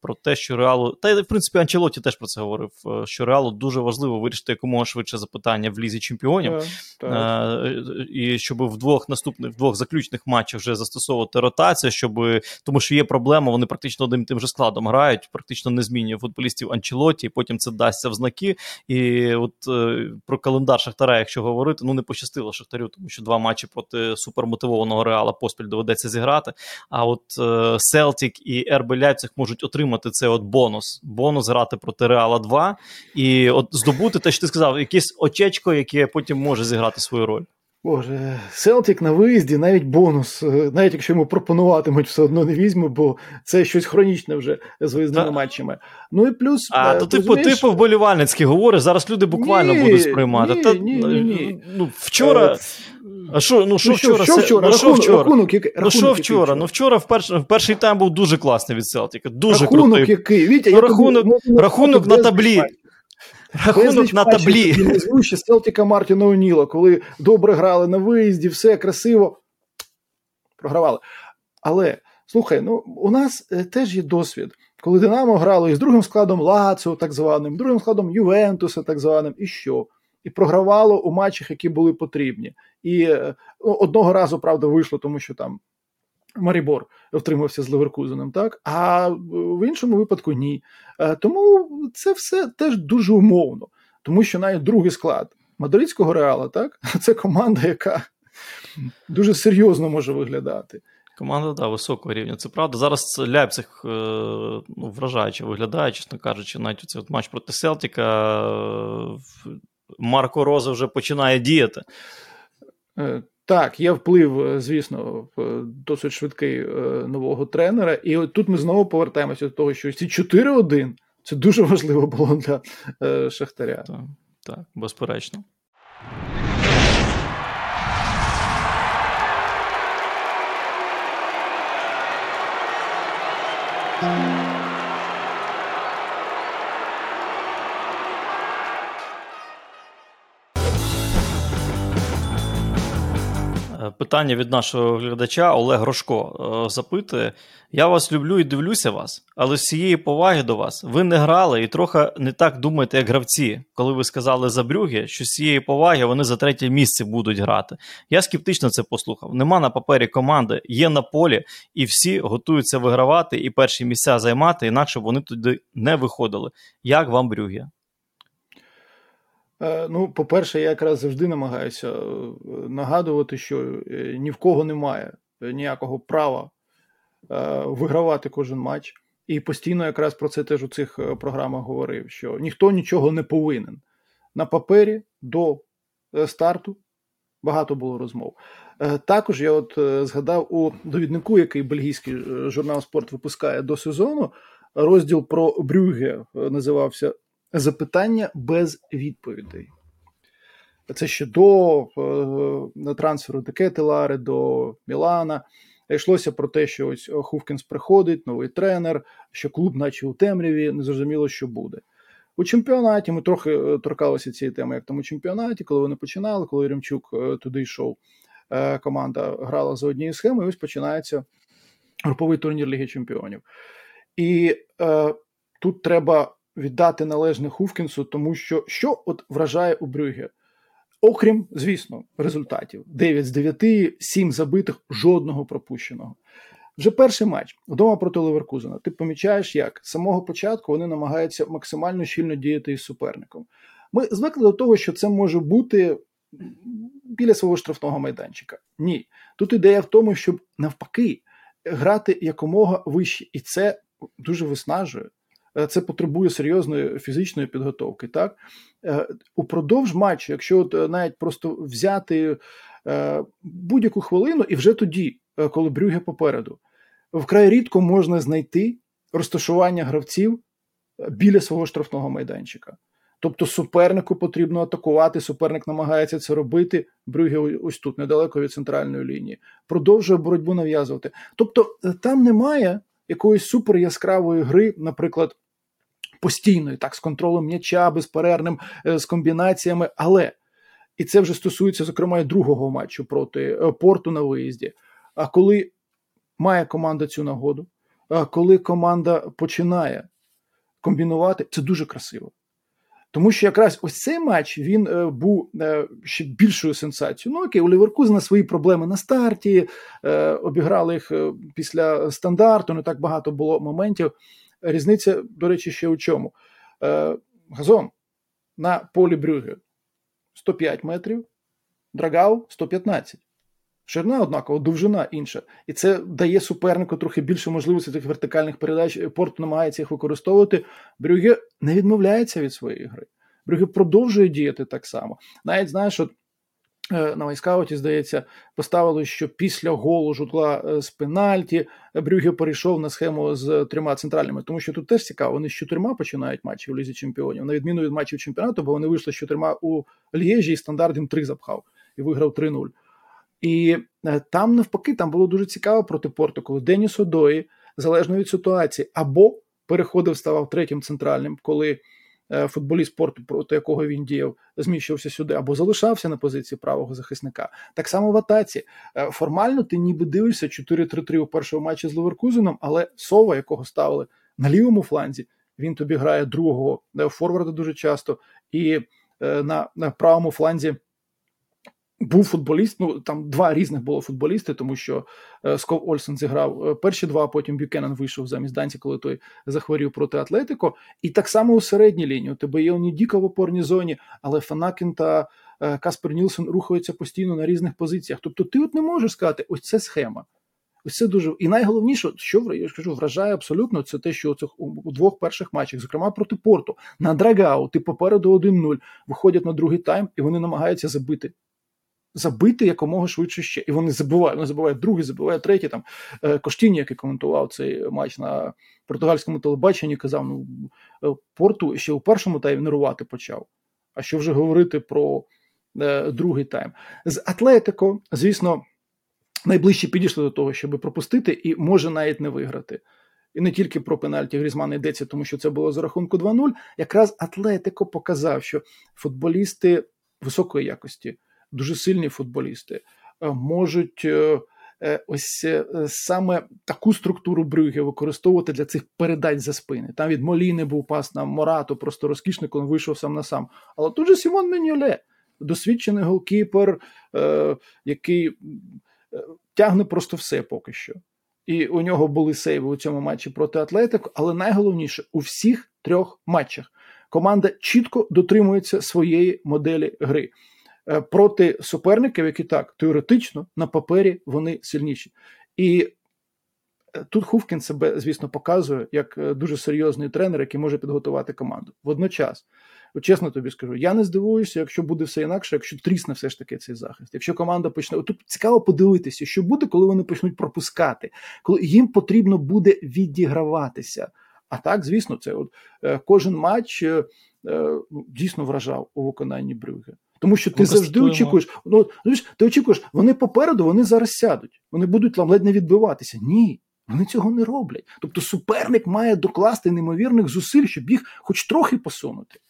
Speaker 1: про те, що реалу, та в принципі Анчелоті теж про це говорив, що реалу дуже важливо вирішити якомога швидше запитання в лізі чемпіонів, так, так. Е, і щоб в двох наступних в двох заключних матчах вже застосовувати ротацію, щоб тому, що є проблема, вони практично одним тим же складом грають, практично не змінює футболістів Анчелоті, і потім це дасться в знаки. І от е, про календар Шахтара, якщо говорити, ну не пощастило Шахтарю, тому що два матчі проти супермотивованого реала поспіль доведеться зіграти. А от Селтік і Ляйпциг можуть отримати цей от бонус. Бонус грати проти Реала 2 і от здобути те, що ти сказав, якесь очечко, яке потім може зіграти свою роль.
Speaker 2: Боже, Селтік на виїзді, навіть бонус, е, навіть якщо йому пропонуватимуть, все одно не візьме, бо це щось хронічне вже з виїзними Та... матчами. Ну і плюс.
Speaker 1: А,
Speaker 2: е,
Speaker 1: то типу, розумієш... типу вболівальницький говориш, зараз люди буквально ні, будуть сприймати.
Speaker 2: Ні, Та, ні, ні, ні.
Speaker 1: Ну, вчора. Е, а що ну, що ну, вчора?
Speaker 2: Що вчора? Ну,
Speaker 1: що
Speaker 2: вчора? Рахунок,
Speaker 1: який, ну, що вчора? Ну, вчора в перший тайм був дуже класний від Селтіка. Дуже
Speaker 2: рахунок
Speaker 1: крутий.
Speaker 2: який? Вітя,
Speaker 1: ну, рахунок, рахунок на таблі. Рахунок на таблі.
Speaker 2: ще Селтіка Мартіна Оніла, коли добре грали на виїзді, все красиво. Програвали. Але слухай, ну у нас е, теж є досвід, коли Динамо грало із другим складом Лаціо, так званим, другим складом Ювентуса, так званим, і що? І програвало у матчах, які були потрібні. І е, ну, одного разу, правда, вийшло, тому що там Марібор втримався з Леверкузеном, так а в іншому випадку ні. Е, тому це все теж дуже умовно, тому що навіть другий склад мадридського реала, так це команда, яка дуже серйозно може виглядати.
Speaker 1: Команда да, високого рівня. Це правда. Зараз Ляйпциг е, ну, вражаюче виглядає, чесно кажучи, навіть цей матч проти Селтіка. Е, Марко Роза вже починає діяти.
Speaker 2: Так, є вплив, е, звісно, досить швидкий е, нового тренера. І от тут ми знову повертаємося до того, що ці 4-1 це дуже важливо було для е, Шахтаря.
Speaker 1: Так, так, безперечно. Питання від нашого глядача Олег Грошко е, запитує: Я вас люблю і дивлюся вас, але з цієї поваги до вас ви не грали і трохи не так думаєте, як гравці, коли ви сказали за Брюге, що з цієї поваги вони за третє місце будуть грати. Я скептично це послухав. Нема на папері команди, є на полі, і всі готуються вигравати і перші місця займати, інакше вони туди не виходили. Як вам Брюге?
Speaker 2: Е, ну, по-перше, я якраз завжди намагаюся е, нагадувати, що е, ні в кого немає ніякого права вигравати кожен матч. І постійно якраз про це теж у цих програмах говорив: що ніхто нічого не повинен. На папері до старту багато було розмов. Також я от згадав у довіднику, який бельгійський журнал Спорт випускає до сезону, розділ про Брюге називався запитання без відповідей. Це ще до е, трансферу Декети Лари до Мілана. Йшлося про те, що ось Хувкінс приходить, новий тренер, що клуб, наче у темряві, не зрозуміло, що буде. У чемпіонаті ми трохи е, торкалися цієї теми, як там у чемпіонаті, коли вони починали, коли Ремчук е, туди йшов, команда грала за однією схемою, і ось починається груповий турнір Ліги Чемпіонів. І е, тут треба віддати належне Хувкінсу, тому що що от вражає у Брюге? Окрім, звісно, результатів: 9 з 9, 7 забитих, жодного пропущеного. Вже перший матч вдома проти Леверкузена. Ти помічаєш, як з самого початку вони намагаються максимально щільно діяти із суперником. Ми звикли до того, що це може бути біля свого штрафного майданчика. Ні. Тут ідея в тому, щоб навпаки грати якомога вище, і це дуже виснажує. Е, це потребує серйозної фізичної підготовки. Так е, упродовж матчу, якщо от е, навіть просто взяти будь-яку хвилину, і вже тоді, коли Брюге попереду, вкрай рідко можна знайти розташування гравців біля свого штрафного майданчика. Тобто супернику потрібно атакувати, суперник намагається це робити. Брюге ось тут, недалеко від центральної лінії, продовжує боротьбу нав'язувати. Тобто там немає якоїсь супер яскравої гри, наприклад, постійної, так, з контролем м'яча, безперервним, е, з комбінаціями. Але і це вже стосується, зокрема, і другого матчу проти е, порту на виїзді. А коли має команда цю нагоду, коли команда починає комбінувати, це дуже красиво. Тому що якраз ось цей матч він е, був е, ще більшою сенсацією. Ну окей, у Ліверкузена свої проблеми на старті, е, обіграли їх е, після стандарту. Не так багато було моментів. Різниця, до речі, ще у чому? Е, Газон на полі Брюге 105 метрів, Драгау 115. Ширина однакова, довжина інша. І це дає супернику трохи більше можливостей тих вертикальних передач. Порт намагається їх використовувати. Брюге не відмовляється від своєї гри. Брюге продовжує діяти так само. Навіть знаєш, от Е, на Wyscout і, здається, поставили, що після голу Жутгла е, з пенальті Брюге перейшов на схему з трьома центральними, тому що тут теж цікаво, вони з чотирма починають матчі у лізі чемпіонів, на відміну від матчів чемпіонату, бо вони вийшли з чотирма у Льєжі і стандарт їм три запхав і виграв 3-0. І е, там, навпаки, там було дуже цікаво проти порту, коли Деніс Одої, залежно від ситуації, або переходив, ставав третім центральним, коли Е, футболіст спорту, проти якого він діяв, зміщувався сюди або залишався на позиції правого захисника. Так само в атаці. Е, формально ти ніби дивишся 4-3-3 у першому матчі з Леверкузеном, але Сова, якого ставили на лівому фланзі, він тобі грає другого форварда дуже часто, і на, на правому фланзі був футболіст, ну там два різних було футболісти, тому що е, Сков Ольсен зіграв е, перші два, а потім Бюкенен вийшов замість Данці, коли той захворів проти Атлетико. І так само у середній лінії. У тебе є Оньєдіка в опорній зоні, але Ванакен та е, Каспер Нілсен рухаються постійно на різних позиціях. Тобто, ти от не можеш сказати, ось це схема. Ось це дуже і найголовніше, що я кажу, вражає абсолютно, це те, що у цих у двох перших матчах, зокрема проти порту, на Драгау, ти попереду 1-0, виходять на другий тайм, і вони намагаються забити забити якомога швидше ще. І вони забувають, вони забувають другий, забувають третій. Там е, Коштіні, який коментував цей матч на португальському телебаченні, казав: ну е, порту ще у першому таймі нервувати почав. А що вже говорити про е, другий тайм? З Атлетико, звісно, найближче підійшли до того, щоб пропустити, і може навіть не виграти. І не тільки про пенальті Грізмана йдеться, тому що це було за рахунку 2-0. Якраз Атлетико показав, що футболісти високої якості дуже сильні футболісти. можуть ось саме таку структуру Брюге використовувати для цих передач за спини. Там від Моліни був пас на Морату, просто розкішний, коли вийшов сам на сам. Але тут же Сімон Менюле, досвідчений голкіпер, який тягне просто все поки що. І у нього були сейви у цьому матчі проти Атлетику, але найголовніше у всіх трьох матчах команда чітко дотримується своєї моделі гри. Е, проти суперників, які так теоретично на папері вони сильніші. І е, тут Хувкін себе, звісно, показує як е, дуже серйозний тренер, який може підготувати команду. Водночас чесно тобі скажу, я не здивуюся, якщо буде все інакше, якщо трісне все ж таки цей захист. Якщо команда почне тут цікаво подивитися, що буде, коли вони почнуть пропускати, коли їм потрібно буде відіграватися. А так, звісно, це от кожен матч дійсно вражав у виконанні Брюге. Тому що ти завжди очікуєш, ну ти очікуєш, вони попереду, вони зараз сядуть, вони будуть там ледь не відбиватися. Ні, вони цього не роблять. Тобто суперник має докласти неймовірних зусиль, щоб їх хоч трохи посунути.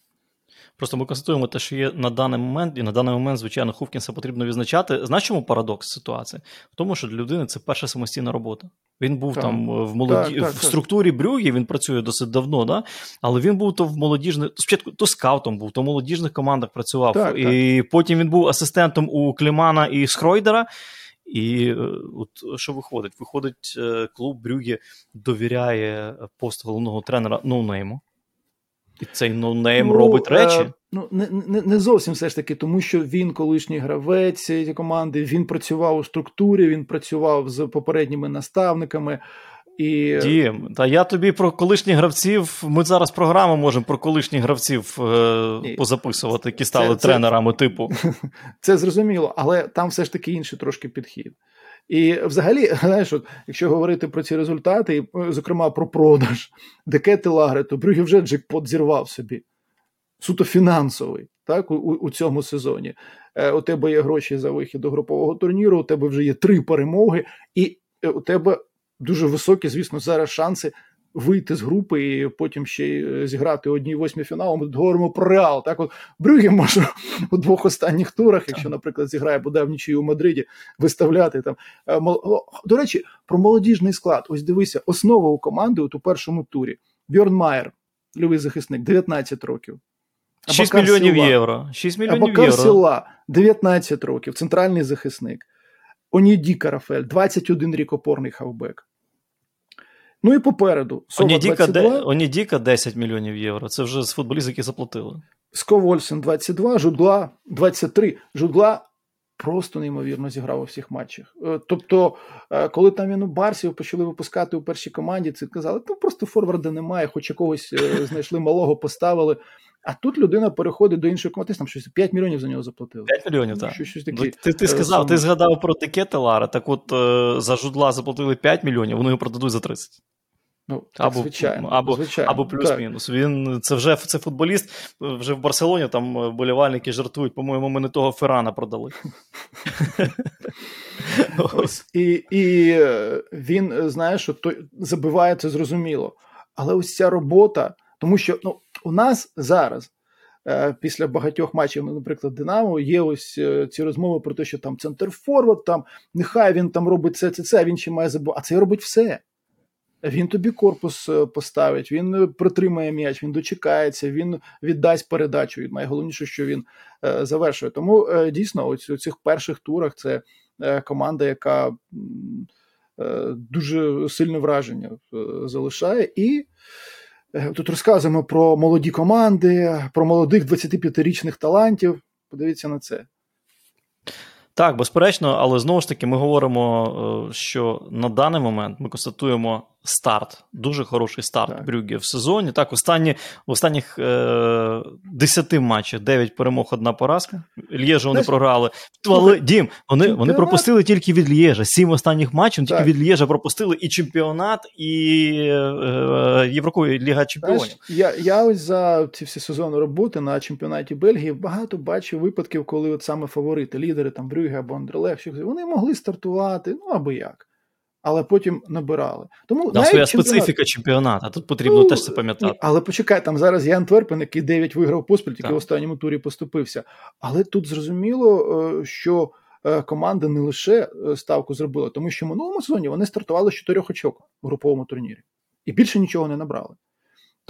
Speaker 1: Просто ми констатуємо те, що є на даний момент, і на даний момент, звичайно, Хувкінса потрібно відзначати. Знаєш, чому парадокс ситуації? В тому, що для людини це перша самостійна робота. Він був так. там в молоді так, так, в структурі Брюгге, він працює досить давно, да? але він був то в молодіжних, спочатку то скаутом був, то в молодіжних командах працював. і потім він був асистентом у Клемана і Схредера. І е, от що виходить? Виходить, е, клуб Брюгге довіряє пост головного тренера ноунейму. І цей ноунейм ну, робить е, речі.
Speaker 2: Ну, не, не не, зовсім все ж таки, тому що він колишній гравець цієї команди, він працював у структурі, він працював з попередніми наставниками. І...
Speaker 1: Дім, та я тобі про колишніх гравців. Ми зараз програму можемо про колишніх гравців е, позаписувати, які стали це, тренерами
Speaker 2: це,
Speaker 1: типу.
Speaker 2: Це зрозуміло, але там все ж таки інший трошки підхід. І взагалі, знаєш, от, якщо говорити про ці результати, і, е, зокрема про продаж Декети Лагри, то Брюгі вже джекпот зірвав собі. Суто фінансовий так, у, у цьому сезоні. Е, У тебе є гроші за вихід до групового турніру, у тебе вже є три перемоги, і е, у тебе дуже високі, звісно, зараз шанси вийти з групи і потім ще й е, зіграти одній восьмі фіналу. Ми говоримо про реал. Так, от Брюгі може у двох останніх турах, якщо, наприклад, зіграє буде в нічию у Мадриді, виставляти там. Е, до речі, про молодіжний склад. Ось дивися, основа у команди от у першому турі. Бьорн Майер, львий захисник, 19 років.
Speaker 1: 6 мільйонів Сіла. євро. 6 мільйонів
Speaker 2: Абакар
Speaker 1: євро.
Speaker 2: Сіла, 19 років, центральний захисник. Оніді Карафель, 21 рік опорний хавбек. Ну і попереду.
Speaker 1: Онідіка, де, Онідіка 10 мільйонів євро. Це вже з футболістів, які заплатили.
Speaker 2: Сковольсен 22, Жудла 23. Жудла просто неймовірно зіграв у всіх матчах. Е, тобто, е, коли там він у Барсів почали випускати у першій команді, це казали, там просто форварда немає, хоч якогось е, знайшли малого, поставили. А тут людина переходить до іншої команди, там щось 5 мільйонів за нього заплатили.
Speaker 1: 5 мільйонів, так. Щось, щось таке. Ти ти сказав, ти згадав про Декете Лара, так от за жудла заплатили 5 мільйонів, вони його продадуть за 30.
Speaker 2: Ну, так, або звичайно,
Speaker 1: або,
Speaker 2: звичайно.
Speaker 1: або плюс-мінус. Він це вже це футболіст. Вже в Барселоні там болівальники жартують. По-моєму, ми не того Феррана продали.
Speaker 2: І і е, він, знаєш, то забиває це зрозуміло. Але ось ця робота, тому що ну, у нас зараз. Е, після багатьох матчів, ну, наприклад, Динамо, є ось е, ці розмови про те, що там центр форвард, там нехай він там робить це, це, це, він ще має забувати. А це робить все. Він тобі корпус е, поставить, він е, притримає м'яч, він дочекається, він віддасть передачу. Найголовніше, що він е, завершує. Тому дійсно, у цих перших турах це команда, яка дуже сильне враження залишає. І тут розказуємо про молоді команди, про молодих 25-річних талантів. Подивіться на це.
Speaker 1: Так, безперечно, але знову ж таки, ми говоримо, що на даний момент ми констатуємо старт, дуже хороший старт так. Брюгге в сезоні. Так, останні, в останніх е, 10 матчах 9 перемог, одна поразка. Лєжа вони програли. Але Дім, вони вони пропустили тільки від Лєжа. Сім останніх матчів тільки від Лєжа пропустили і чемпіонат, і е, е Ліга Чемпіонів. Знаєш,
Speaker 2: я я ось за ці всі сезони роботи на чемпіонаті Бельгії багато бачив випадків, коли от саме фаворити, лідери там Брюге або Андерлех, вони могли стартувати, ну або як але потім набирали. Тому
Speaker 1: да, своя чемпіонат... специфіка чемпіонату. Тут потрібно ну, теж це пам'ятати.
Speaker 2: Але почекай, там зараз є Антверпен, який 9 виграв поспіль, тільки так. в останньому турі поступився. Але тут зрозуміло, е, що е, команда не лише е, ставку зробила, тому що в минулому сезоні вони стартували з чотирьох очок в груповому турнірі і більше нічого не набрали.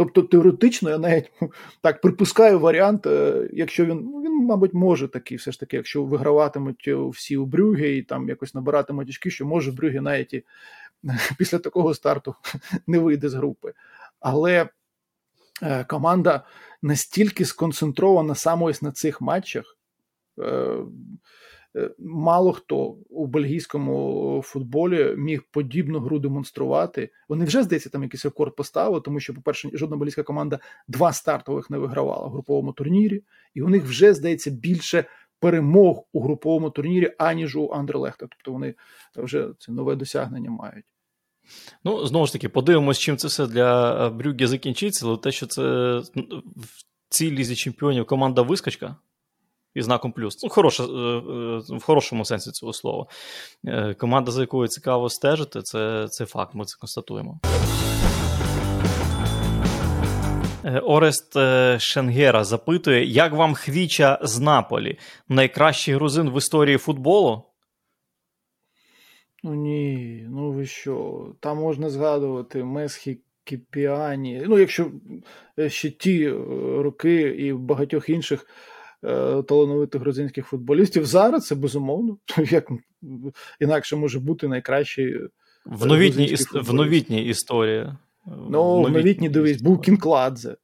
Speaker 2: Тобто, теоретично, я навіть так припускаю варіант, якщо він, ну він, мабуть, може такий, все ж таки, якщо виграватимуть всі у Брюге і там якось набиратимуть очки, що може Брюге навіть і після такого старту не вийде з групи. Але е, команда настільки сконцентрована саме ось на цих матчах. Е, е, мало хто у бельгійському футболі міг подібну гру демонструвати. Вони вже здається там якийсь рекорд поставили, тому що, по-перше, жодна бельгійська команда два стартових не вигравала в груповому турнірі, і у них вже здається більше перемог у груповому турнірі, аніж у Андерлехта. Тобто вони вже це нове досягнення мають.
Speaker 1: Ну, знову ж таки, подивимось, чим це все для е, Брюгге закінчиться, але те, що це в цій лізі чемпіонів команда вискочка і знаком плюс. Ну, хороша, е, е, в хорошому сенсі цього слова. Команда, за якою цікаво стежити, це, це факт, ми це констатуємо. Орест Шенгера запитує, як вам хвіча з Наполі? Найкращий грузин в історії футболу?
Speaker 2: Ну ні, ну ви що? Там можна згадувати Месхі Кіпіані. Ну, якщо е, ще ті е, роки і багатьох інших е, талановитих грузинських футболістів, зараз це безумовно. Як інакше може бути найкращий. Е,
Speaker 1: в новітній, в новітній історії.
Speaker 2: Ну, в новітній дивись, був Кінкладзе.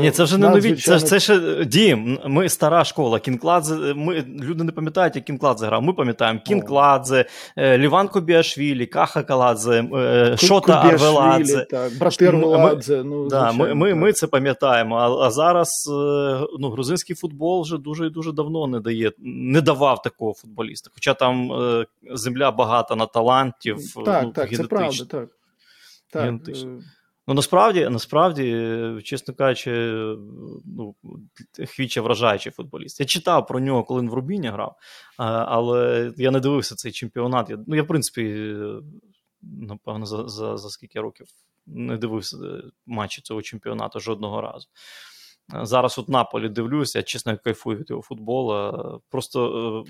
Speaker 1: Ні, це вже не нові. Це це ще дім. Ми стара школа. Кінкладзе. Ми люди не пам'ятають, як Кінкладзе грав. Ми пам'ятаємо Кінкладзе, е, Ліван Кобіашвілі, Каха Каладзе, е, Шота Арвеладзе.
Speaker 2: Так, брати Арвеладзе. Ну,
Speaker 1: да, ми, ми, ми це пам'ятаємо. А, а зараз е, ну, грузинський футбол вже дуже і дуже давно не дає, не давав такого футболіста. Хоча там земля багата на талантів.
Speaker 2: Так, ну, так, це правда, так. так.
Speaker 1: Ну, насправді, насправді, чесно кажучи, ну, Хвіча вражаючий футболіст. Я читав про нього, коли він в Рубіні грав, але я не дивився цей чемпіонат. Я, ну, я, в принципі, напевно, за, за, за скільки років не дивився матчі цього чемпіонату жодного разу. Зараз от Наполі дивлюся, я чесно кайфую від його футболу. Просто.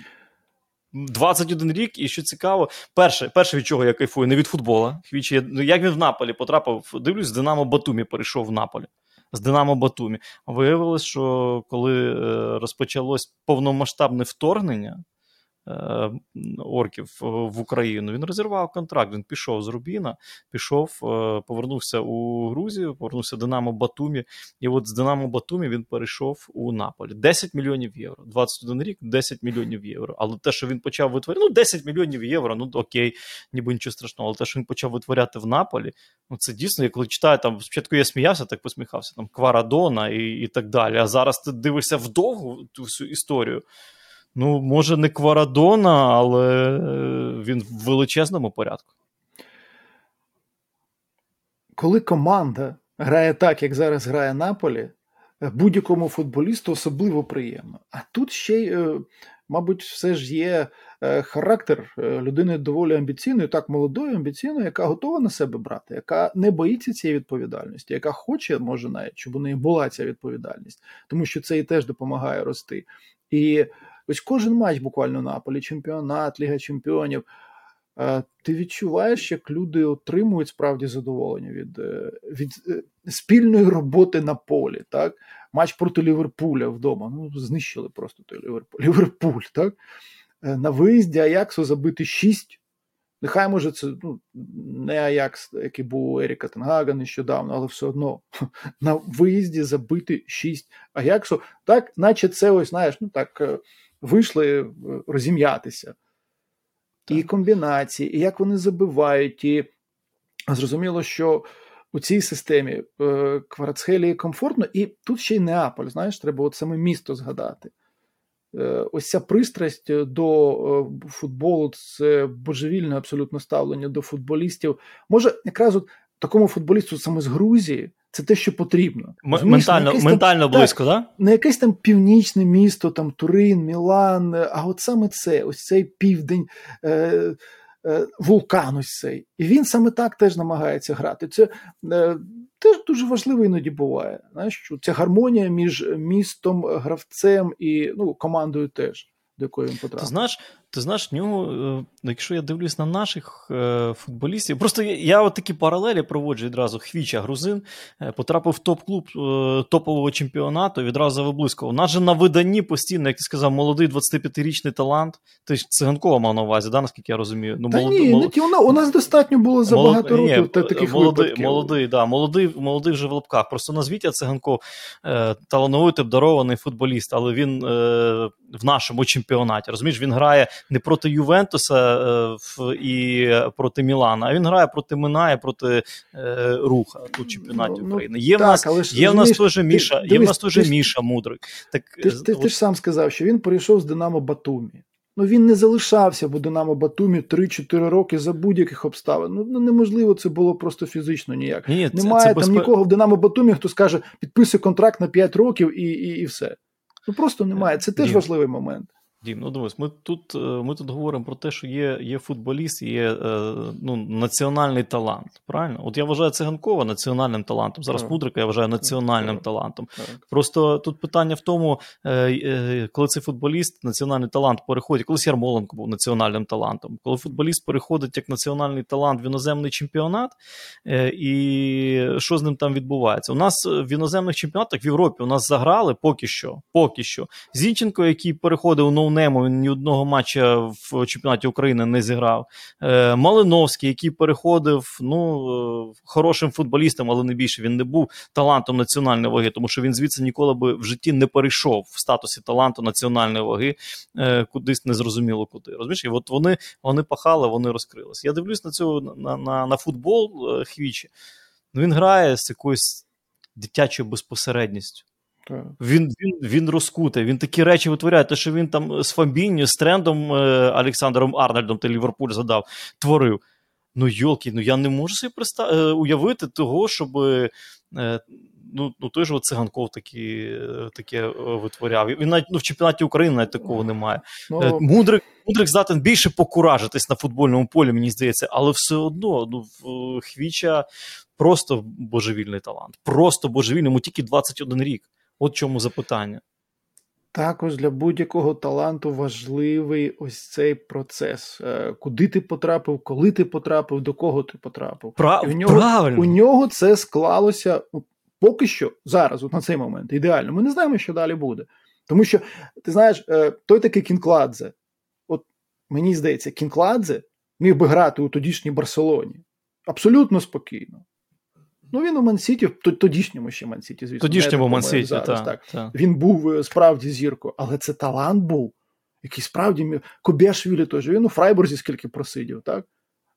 Speaker 1: 21 рік, і що цікаво, перше, перше від чого я кайфую, не від футбола. Хвічі, ну, як він в Наполі потрапив, дивлюсь, з Динамо Батумі перейшов в Наполі. З Динамо Батумі. Виявилось, що коли е, розпочалось повномасштабне вторгнення, орків в Україну. Він розірвав контракт. Він пішов з Рубіна, пішов, е, повернувся у Грузію, повернувся в Динамо Батумі. І от з Динамо Батумі він перейшов у Наполі. 10 мільйонів євро. 21 рік, 10 мільйонів євро. Але те, що він почав витворяти, ну 10 мільйонів євро, ну окей, ніби нічого страшного. Але те, що він почав витворяти в Наполі, ну це дійсно, я коли читаю, там спочатку я сміявся, так посміхався, там Кварадона і, і так далі. А зараз ти дивишся вдовгу ту всю історію. Ну, може, не Кварадона, але е, він в величезному порядку.
Speaker 2: Коли команда грає так, як зараз грає Наполі, будь-якому футболісту особливо приємно. А тут ще й, е, мабуть, все ж є е, характер людини доволі амбіційної, так молодої, амбіційної, яка готова на себе брати, яка не боїться цієї відповідальності, яка хоче, може навіть, щоб у неї була ця відповідальність, тому що це і теж допомагає рости. І Ось кожен матч буквально Наполі, чемпіонат, Ліга Чемпіонів. Ти відчуваєш, як люди отримують справді задоволення від е, від е, спільної роботи на полі. Так? Матч проти Ліверпуля вдома. Ну, знищили просто той Ліверпуль. Ліверпуль, так? Е, на виїзді Аяксу забити 6. Нехай може це ну, не Аякс, який був у Еріка Тенгага нещодавно, але все одно на виїзді забити 6 Аяксу. Так, наче це ось, знаєш, ну так вийшли е, розім'ятися. І комбінації, і як вони забивають, і зрозуміло, що у цій системі е, Кварацхелії комфортно, і тут ще й Неаполь, знаєш, треба от саме місто згадати. Е, ось ця пристрасть до футболу, це божевільне абсолютно ставлення до футболістів. Може, якраз от такому футболісту саме з Грузії це те, що потрібно.
Speaker 1: М- ментально ментально там, близько, так?
Speaker 2: Да? Не якесь там північне місто, там Турин, Мілан, а от саме це, ось цей південь. Е- е- Вулкан ось цей. І він саме так теж намагається грати. Це е, теж дуже важливо іноді буває. Знаєш, що Ця гармонія між містом, гравцем і ну, командою теж, до якої він потрапив.
Speaker 1: Ти знаєш, ти знаєш, в нього, е, якщо я дивлюсь на наших е, футболістів, просто я, я от такі паралелі проводжу відразу. Хвіча грузин е, потрапив в топ-клуб топового чемпіонату, відразу виблискував. У нас же на виданні постійно, як ти сказав, молодий 25-річний талант. Ти ж циганкова мав на увазі, да, наскільки я розумію.
Speaker 2: Ну, Та молод... ні, молод... не у нас достатньо було за молод... багато років ні, таких
Speaker 1: молодий,
Speaker 2: випадків.
Speaker 1: Молодий, да, молодий, молодий вже в лапках. Просто назвіть я циганков талановитий, обдарований футболіст, але він в нашому чемпіонаті. Розумієш, він грає не проти Ювентуса е, і проти Мілана, а він грає проти Минає, проти е, Руха у чемпіонаті ну, України. Є так, в нас але ж, є в нас теж Міша, є в нас теж Міша Мудрик.
Speaker 2: Так, Ти, ти, ти ж сам сказав, що він перейшов з Динамо Батумі. Ну він не залишався в Динамо Батумі 3-4 роки за будь-яких обставин. Ну, ну неможливо це було просто фізично ніяк. Ні, Немає це, це там безпе... нікого в Динамо Батумі, хто скаже, підписуй контракт на 5 років і і, і все. Ну просто немає. Це теж Ні. важливий момент.
Speaker 1: Дім, ну дивись, ми тут е, ми тут говоримо про те, що є є футболіст, є е, ну, національний талант. Правильно? От я вважаю циганкова національним талантом. Зараз так. Мудрика я вважаю національним так. талантом. Так. Просто тут питання в тому, е, коли цей футболіст, національний талант переходить, колись Ярмоленко був національним талантом. Коли футболіст переходить як національний талант в іноземний чемпіонат, і що з ним там відбувається? У нас в іноземних чемпіонатах в Європі у нас заграли поки що. Поки що. Зінченко, який переходив у ноунейму, він ні одного матча в чемпіонаті України не зіграв. Е, Малиновський, який переходив ну, е, хорошим футболістом, але не більше він не був талантом національної ваги, тому що він звідси ніколи би в житті не перейшов в статусі таланту національної ваги, е, кудись незрозуміло куди. Розумієш? І от вони вони пахали, вони розкрилися. Я дивлюсь на цю на, на, на футбол Хвічі. Ну, Він грає з якоюсь дитячою безпосередністю. Він він, він розкутий, він такі речі витворяє, те, що він там з Фамбінні, з трендом е, Олександром Арнольдом та Ліверпуль задав, творив. Ну, йолки, ну я не можу собі представ... Е, уявити того, щоб е, ну, ну той же циганков такі, таке витворяв. Він навіть ну, в чемпіонаті України навіть такого немає. Ну, Мудрик Мудрик здатен більше покуражитись на футбольному полі, мені здається, але все одно ну, Хвіча просто божевільний талант. Просто божевільний, йому тільки 21 рік. От чому запитання.
Speaker 2: Також для будь-якого таланту важливий ось цей процес. Е, куди ти потрапив, коли ти потрапив, до кого ти потрапив.
Speaker 1: Прав...
Speaker 2: І в нього,
Speaker 1: Правильно.
Speaker 2: У нього це склалося поки що зараз, от на цей момент, ідеально. Ми не знаємо, що далі буде. Тому що, ти знаєш, е, той такий Кінкладзе, от мені здається, Кінкладзе міг би грати у тодішній Барселоні абсолютно спокійно. Ну, він у Мансіті, тодішньому ще Мансіті, звісно.
Speaker 1: Тодішньому Мансіті, так, так.
Speaker 2: так. Він був е, справді зіркою, але це талант був, який справді Кобіашвілі теж. Він у Фрайбурзі скільки просидів, так?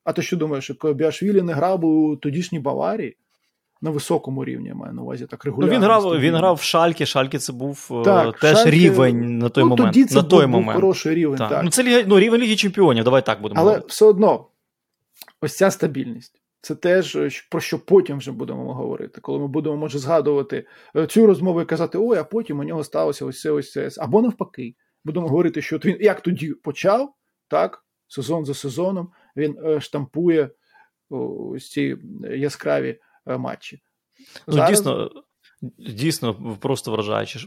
Speaker 2: А ти що думаєш, що Кобіашвілі не грав у тодішній Баварії? На високому рівні я маю на увазі так регулярно.
Speaker 1: Ну, Він грав він грав в Шалькі, Шалькі це був е, так, теж Шальки, рівень на той
Speaker 2: ну,
Speaker 1: момент.
Speaker 2: Тоді це
Speaker 1: на той
Speaker 2: був
Speaker 1: момент.
Speaker 2: хороший рівень. Так. так.
Speaker 1: Ну, Це ну, рівень Ліги Чемпіонів, давай так будемо.
Speaker 2: Але
Speaker 1: говорити.
Speaker 2: все одно, ось ця стабільність. Це теж е, про що потім вже будемо говорити, коли ми будемо може згадувати е, цю розмову і казати, ой, а потім у нього сталося ось це, ось це. Або навпаки, будемо говорити, що він як тоді почав, так, сезон за сезоном він е, штампує ось ці яскраві матчі.
Speaker 1: Ну, Зараз... Дійсно, Дійсно, просто вражаюче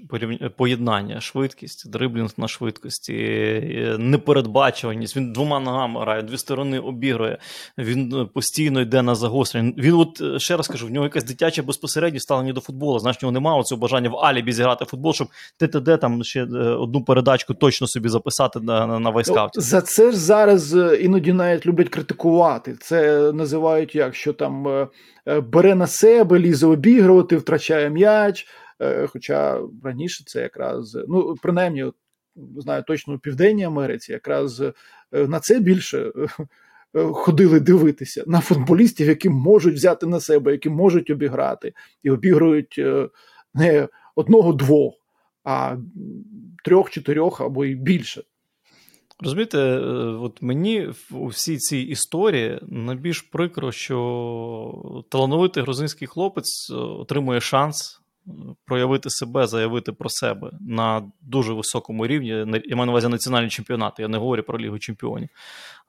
Speaker 1: поєднання, швидкість, дриблінг на швидкості, е, непередбачуваність. Він двома ногами грає, дві сторони обігрує, він е, постійно йде на загострення. Він, от е, ще раз кажу, в нього якась дитяча безпосередньо ставлення до футболу. Знаєш, в нього немає цього бажання в Алібі зіграти футбол, щоб ТТД там ще одну передачку точно собі записати на на, на вайскауті.
Speaker 2: Ну, за це ж зараз іноді навіть люблять критикувати. Це називають як що там. Е, бере на себе, лізе обігрувати, втрачає м'яч. Е, хоча раніше це якраз, ну, принаймні, знаю точно у Південній Америці, якраз е, на це більше ходили дивитися на футболістів, які можуть взяти на себе, які можуть обіграти, і обігрують не одного-двох, а трьох-чотирьох або й більше.
Speaker 1: Розумієте, е, от мені у всій цій історії найбільш прикро, що талановитий грузинський хлопець е, отримує шанс проявити себе, заявити про себе на дуже високому рівні. Я маю на увазі національні чемпіонати, я не говорю про Лігу Чемпіонів.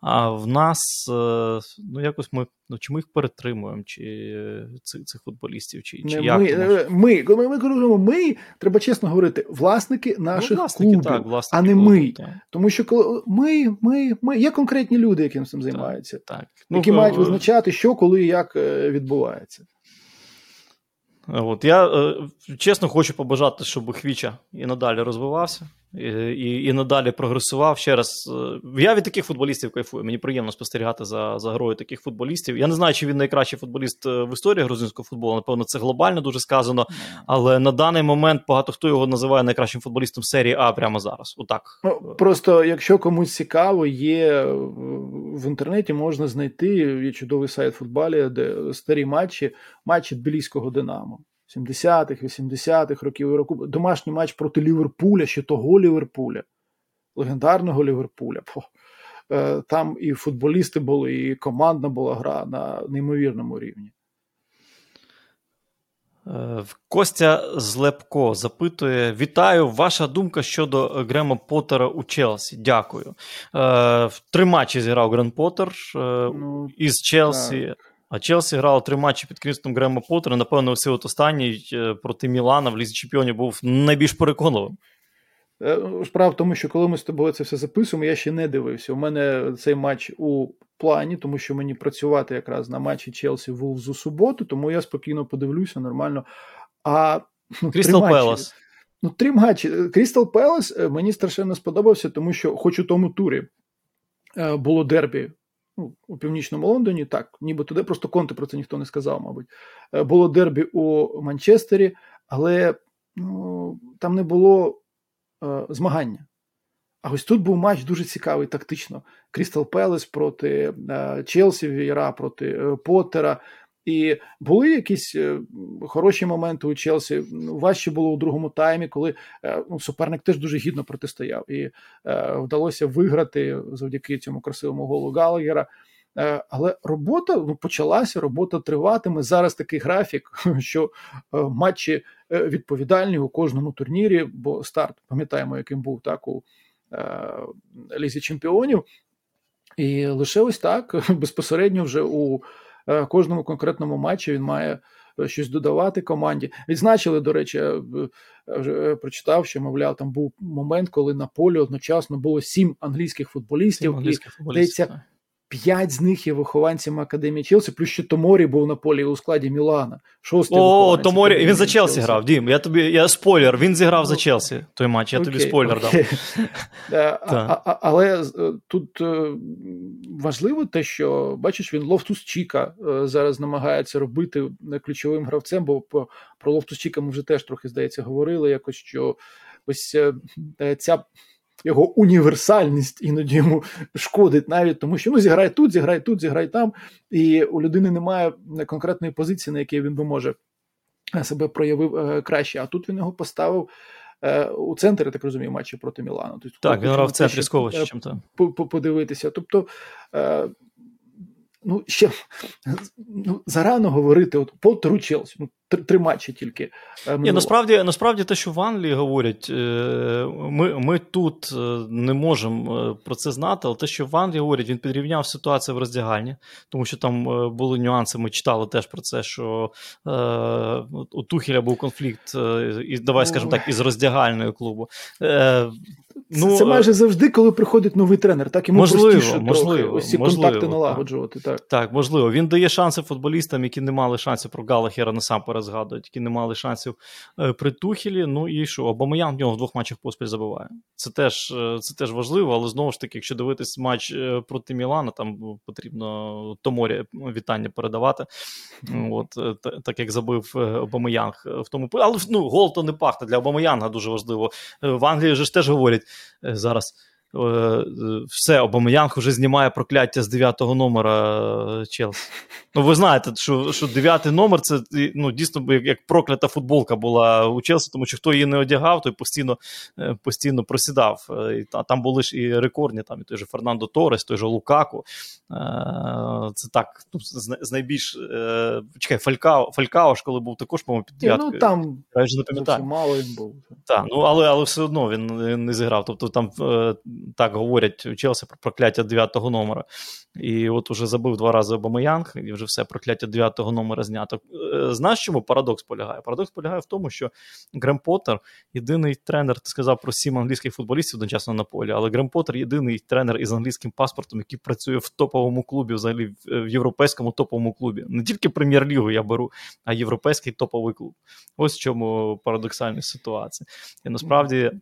Speaker 1: А в нас е, ну якось ми ну, чи ми їх перетримуємо, чи цих цих футболістів, чи чи як
Speaker 2: ми, е, ми, коли ми кажемо ми, треба чесно говорити, власники наших ну, власники, клубів, так, власники а не клубів, ми. Так. Тому що коли ми, ми, ми є конкретні люди, яким цим займаються, так, так. які ну, мають визначати, що коли і як відбувається.
Speaker 1: От Я е, чесно хочу побажати, щоб Хвіча і надалі розвивався, і і, і надалі прогресував. Ще раз, е, я від таких футболістів кайфую. Мені приємно спостерігати за за грою таких футболістів. Я не знаю, чи він найкращий футболіст е, в історії грузинського футболу. Напевно, це глобально дуже сказано. Але на даний момент багато хто його називає найкращим футболістом серії А прямо зараз. Отак.
Speaker 2: Ну, Просто якщо комусь цікаво, є в інтернеті можна знайти є чудовий сайт футболі, де старі матчі, матчі Тбіліського Динамо. 70-х, 80-х років року. Домашній матч проти Ліверпуля, ще того Ліверпуля, легендарного Ліверпуля. Е, там і футболісти були, і командна була гра на неймовірному рівні.
Speaker 1: Е, Костя Злепко запитує: Вітаю! Ваша думка щодо Грема Поттера у Челсі. Дякую. Е, три матчі зіграв Грен Поттер ну, із Челсі. Так. А Челсі грало три матчі під керівництвом Грема Поттера. Напевно, всі от останній е, проти Мілана в Лізі Чемпіонів був найбільш переконливим.
Speaker 2: Е, Справа в тому, що коли ми з тобою це все записуємо, я ще не дивився. У мене цей матч у плані, тому що мені працювати якраз на матчі Челсі Вулз у суботу, тому я спокійно подивлюся нормально. А
Speaker 1: ну, Крістал Пелас.
Speaker 2: Ну, три матчі. Крістал Пелас е, мені страшенно сподобався, тому що, хоч у тому турі було дербі ну, у північному Лондоні, так, ніби туди просто конти про це ніхто не сказав, мабуть. Е, було дербі у Манчестері, але ну, там не було е, змагання. А ось тут був матч дуже цікавий тактично. Крістал Пелес проти е, Челсі, Віра проти е, Поттера. І були якісь е, хороші моменти у Челсі. Важче було у другому таймі, коли е, ну, суперник теж дуже гідно протистояв, і е, вдалося виграти завдяки цьому красивому голу Галагера. Е, але робота ну, почалася, робота триватиме. Зараз такий графік, що е, матчі відповідальні у кожному турнірі, бо старт, пам'ятаємо, яким був так у Лізі Чемпіонів. І лише ось так безпосередньо вже у Е, кожному конкретному матчі він має е, щось додавати команді. Відзначили, до речі, вже е, прочитав, що мовляв, там був момент, коли на полі одночасно було сім англійських футболістів, сім англійських футболістів. П'ять з них є вихованцями академії Челсі, плюс ще Томорі був на полі у складі Мілана.
Speaker 1: Шостий О, Томорі він за Челсі, Челсі грав. Дім, я тобі я спойлер. Він зіграв ну, за Челсі той матч. Я окей, тобі спойлер окей.
Speaker 2: дав. а, а, але е, тут е, важливо те, що бачиш, він Лофтус Чіка е, зараз намагається робити ключовим гравцем, бо про Лофтус Чіка ми вже теж трохи здається говорили. Якось що ось ця його універсальність іноді йому шкодить навіть тому, що ну зіграй тут, зіграй тут, зіграй там, і у людини немає конкретної позиції, на якій він би може себе проявив е, краще. А тут він його поставив. Е, у центрі, я так розумію, матчі проти Мілану.
Speaker 1: Тобто, так, він грав в центрі чим то.
Speaker 2: Подивитися. Тобто, е, ну, ще ну, зарано говорити, от Поттеру Челсі, ну, три, матчі тільки.
Speaker 1: Е, Ні, Насправді, насправді те, що в Англії говорять, е, ми ми тут е, не можемо про це знати, але те, що в Англії говорять, він підрівняв ситуацію в роздягальні, тому що там були нюанси, ми читали теж про це, що у Тухеля був конфлікт, і давай скажемо так, із роздягальною клубу.
Speaker 2: Ну, Це майже завжди, коли приходить новий тренер, так йому можливо, простіше можливо, трохи ці можливо, контакти налагоджувати. Так.
Speaker 1: так, так, можливо. Він дає шанси футболістам, які не мали шансів про Галахера насамперед згадують, які не мали шансів е, при Тухілі. Ну і що, Обамаян в нього в двох матчах поспіль забиває. Це теж е, це теж важливо, але знову ж таки, якщо дивитись матч е, проти Мілана, там потрібно Томорі вітання передавати. От, Так як забив Обамаянг в тому Але ну, гол то не пахне для Обамаянга дуже важливо. В Англії ж теж говорять зараз. Все, Обамеянг вже знімає прокляття з 9-го номера Челсі. Ну, ви знаєте, що що 9-й номер це ну, дійсно як проклята футболка була у Челсі, тому що хто її не одягав, той постійно постійно просідав. А там були ж і рекордні, там і той же Фернандо Торес, той же Лукаку. Це так, ну, з найбільш чекай, Фалькао, Фалькао ж коли був також, по-моєму, під дев'яткою.
Speaker 2: Ну, там Я вже не пам'ятаю. мало він був.
Speaker 1: Так, ну але але все одно він не зіграв. Тобто там так говорять у Челсі про прокляття 9-го номера. І от уже забив два рази Обамаянг, і вже все прокляття 9-го номера знято. Е, знаєш, чому парадокс полягає? Парадокс полягає в тому, що Грем Поттер єдиний тренер, ти сказав про сім англійських футболістів одночасно на полі, але Грем Поттер єдиний тренер із англійським паспортом, який працює в топовому клубі, взагалі в європейському топовому клубі. Не тільки прем'єр-лігу я беру, а європейський топовий клуб. Ось в чому парадоксальна ситуація. І насправді.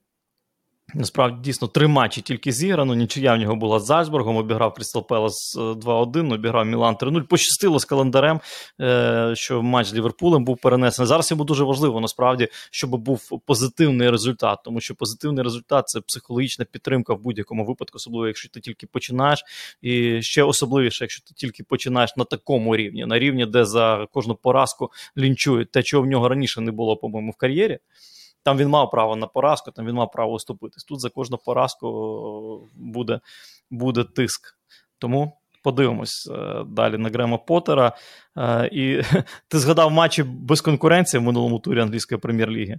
Speaker 1: Насправді дійсно три матчі тільки зіграно. Нічия в нього була з Зальцбургом, обіграв Крістал Пелас 2-1, обіграв Мілан 3-0. Пощастило з календарем, е, що матч з Ліверпулем був перенесений. Зараз йому дуже важливо, насправді, щоб був позитивний результат, тому що позитивний результат це психологічна підтримка в будь-якому випадку, особливо якщо ти тільки починаєш. І ще особливіше, якщо ти тільки починаєш на такому рівні, на рівні, де за кожну поразку лінчують те, чого в нього раніше не було, по-моєму, в кар'єрі. Там він мав право на поразку, там він мав право оступитись. Тут за кожну поразку буде буде тиск. Тому подивимось е, далі на Грема Поттера. Е, і ти згадав матчі без конкуренції в минулому турі англійської прем'єр-ліги.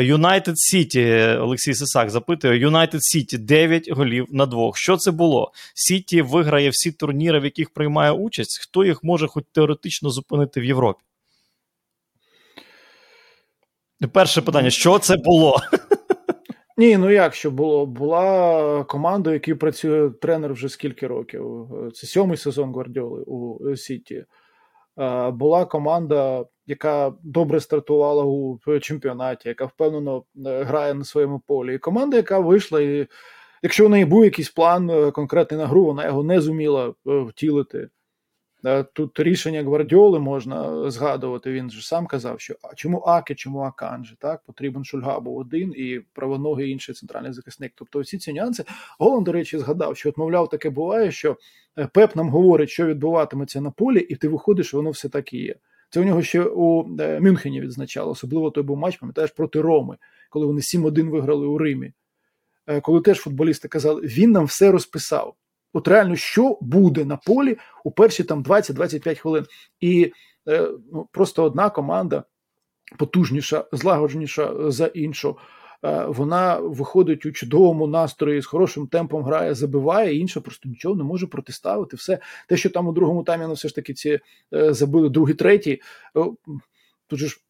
Speaker 1: Юнайтед Сіті, Олексій Сисак запитує: Юнайтед Сіті 9 голів на двох. Що це було? Сіті виграє всі турніри, в яких приймає участь. Хто їх може хоч теоретично зупинити в Європі? Перше питання: що це було?
Speaker 2: Ні, ну як що було? Була команда, якій працює тренер вже скільки років. Це сьомий сезон Гвардіоли у Сіті. Була команда, яка добре стартувала у чемпіонаті, яка впевнено е, грає на своєму полі. І команда, яка вийшла, і якщо у неї був якийсь план е, конкретний на гру, вона його не зуміла е, втілити. Е, тут рішення Гвардіоли можна згадувати. Він ж сам казав, що а чому Аке, чому Аканже? Так потрібен Шульга був один і правоногий інший центральний захисник. Тобто, всі ці нюанси Голланд, до речі, згадав, що от, мовляв, таке буває, що е, Пеп нам говорить, що відбуватиметься на полі, і ти виходиш, воно все так і є. Це у нього ще у е, Мюнхені відзначало, особливо той був матч, пам'ятаєш, проти Роми, коли вони 7-1 виграли у Римі. Коли теж футболісти казали, він нам все розписав. От реально, що буде на полі у перші там 20-25 хвилин. І е, ну, просто одна команда потужніша, злагодженіша за іншу. Е, вона виходить у чудовому настрої з хорошим темпом грає, забиває, інша просто нічого не може протиставити. Все те, що там у другому таймі, ну все ж таки ці е, забили другий, третій. Е, тут же ж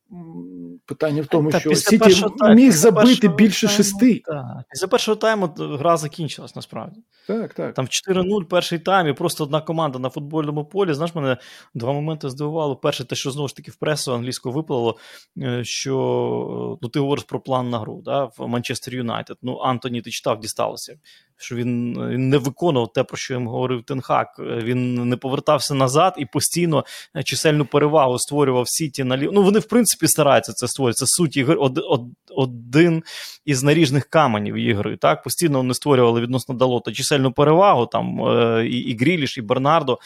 Speaker 2: Питання в тому, Та, що Сіті міг забити більше тайму, шести.
Speaker 1: Так. Після першого тайму гра закінчилась насправді.
Speaker 2: Так, так.
Speaker 1: Там 4-0 перший тайм, і просто одна команда на футбольному полі. Знаєш, мене два моменти здивувало. Перше, те, що знову ж таки в пресу англійську виплало, е, що ну, ти говориш про план на гру да, в Манчестер Юнайтед. Ну, Антоні, ти читав, дісталося що він не виконував те, про що їм говорив Тенхак. Він не повертався назад і постійно чисельну перевагу створював Сіті на лів. Ну вони в принципі стараються це створювати. Це суть ігри од, од, один із наріжних каменів ігри. Так постійно вони створювали відносно Далота чисельну перевагу. Там е, і, і Гріліш, і Бернардо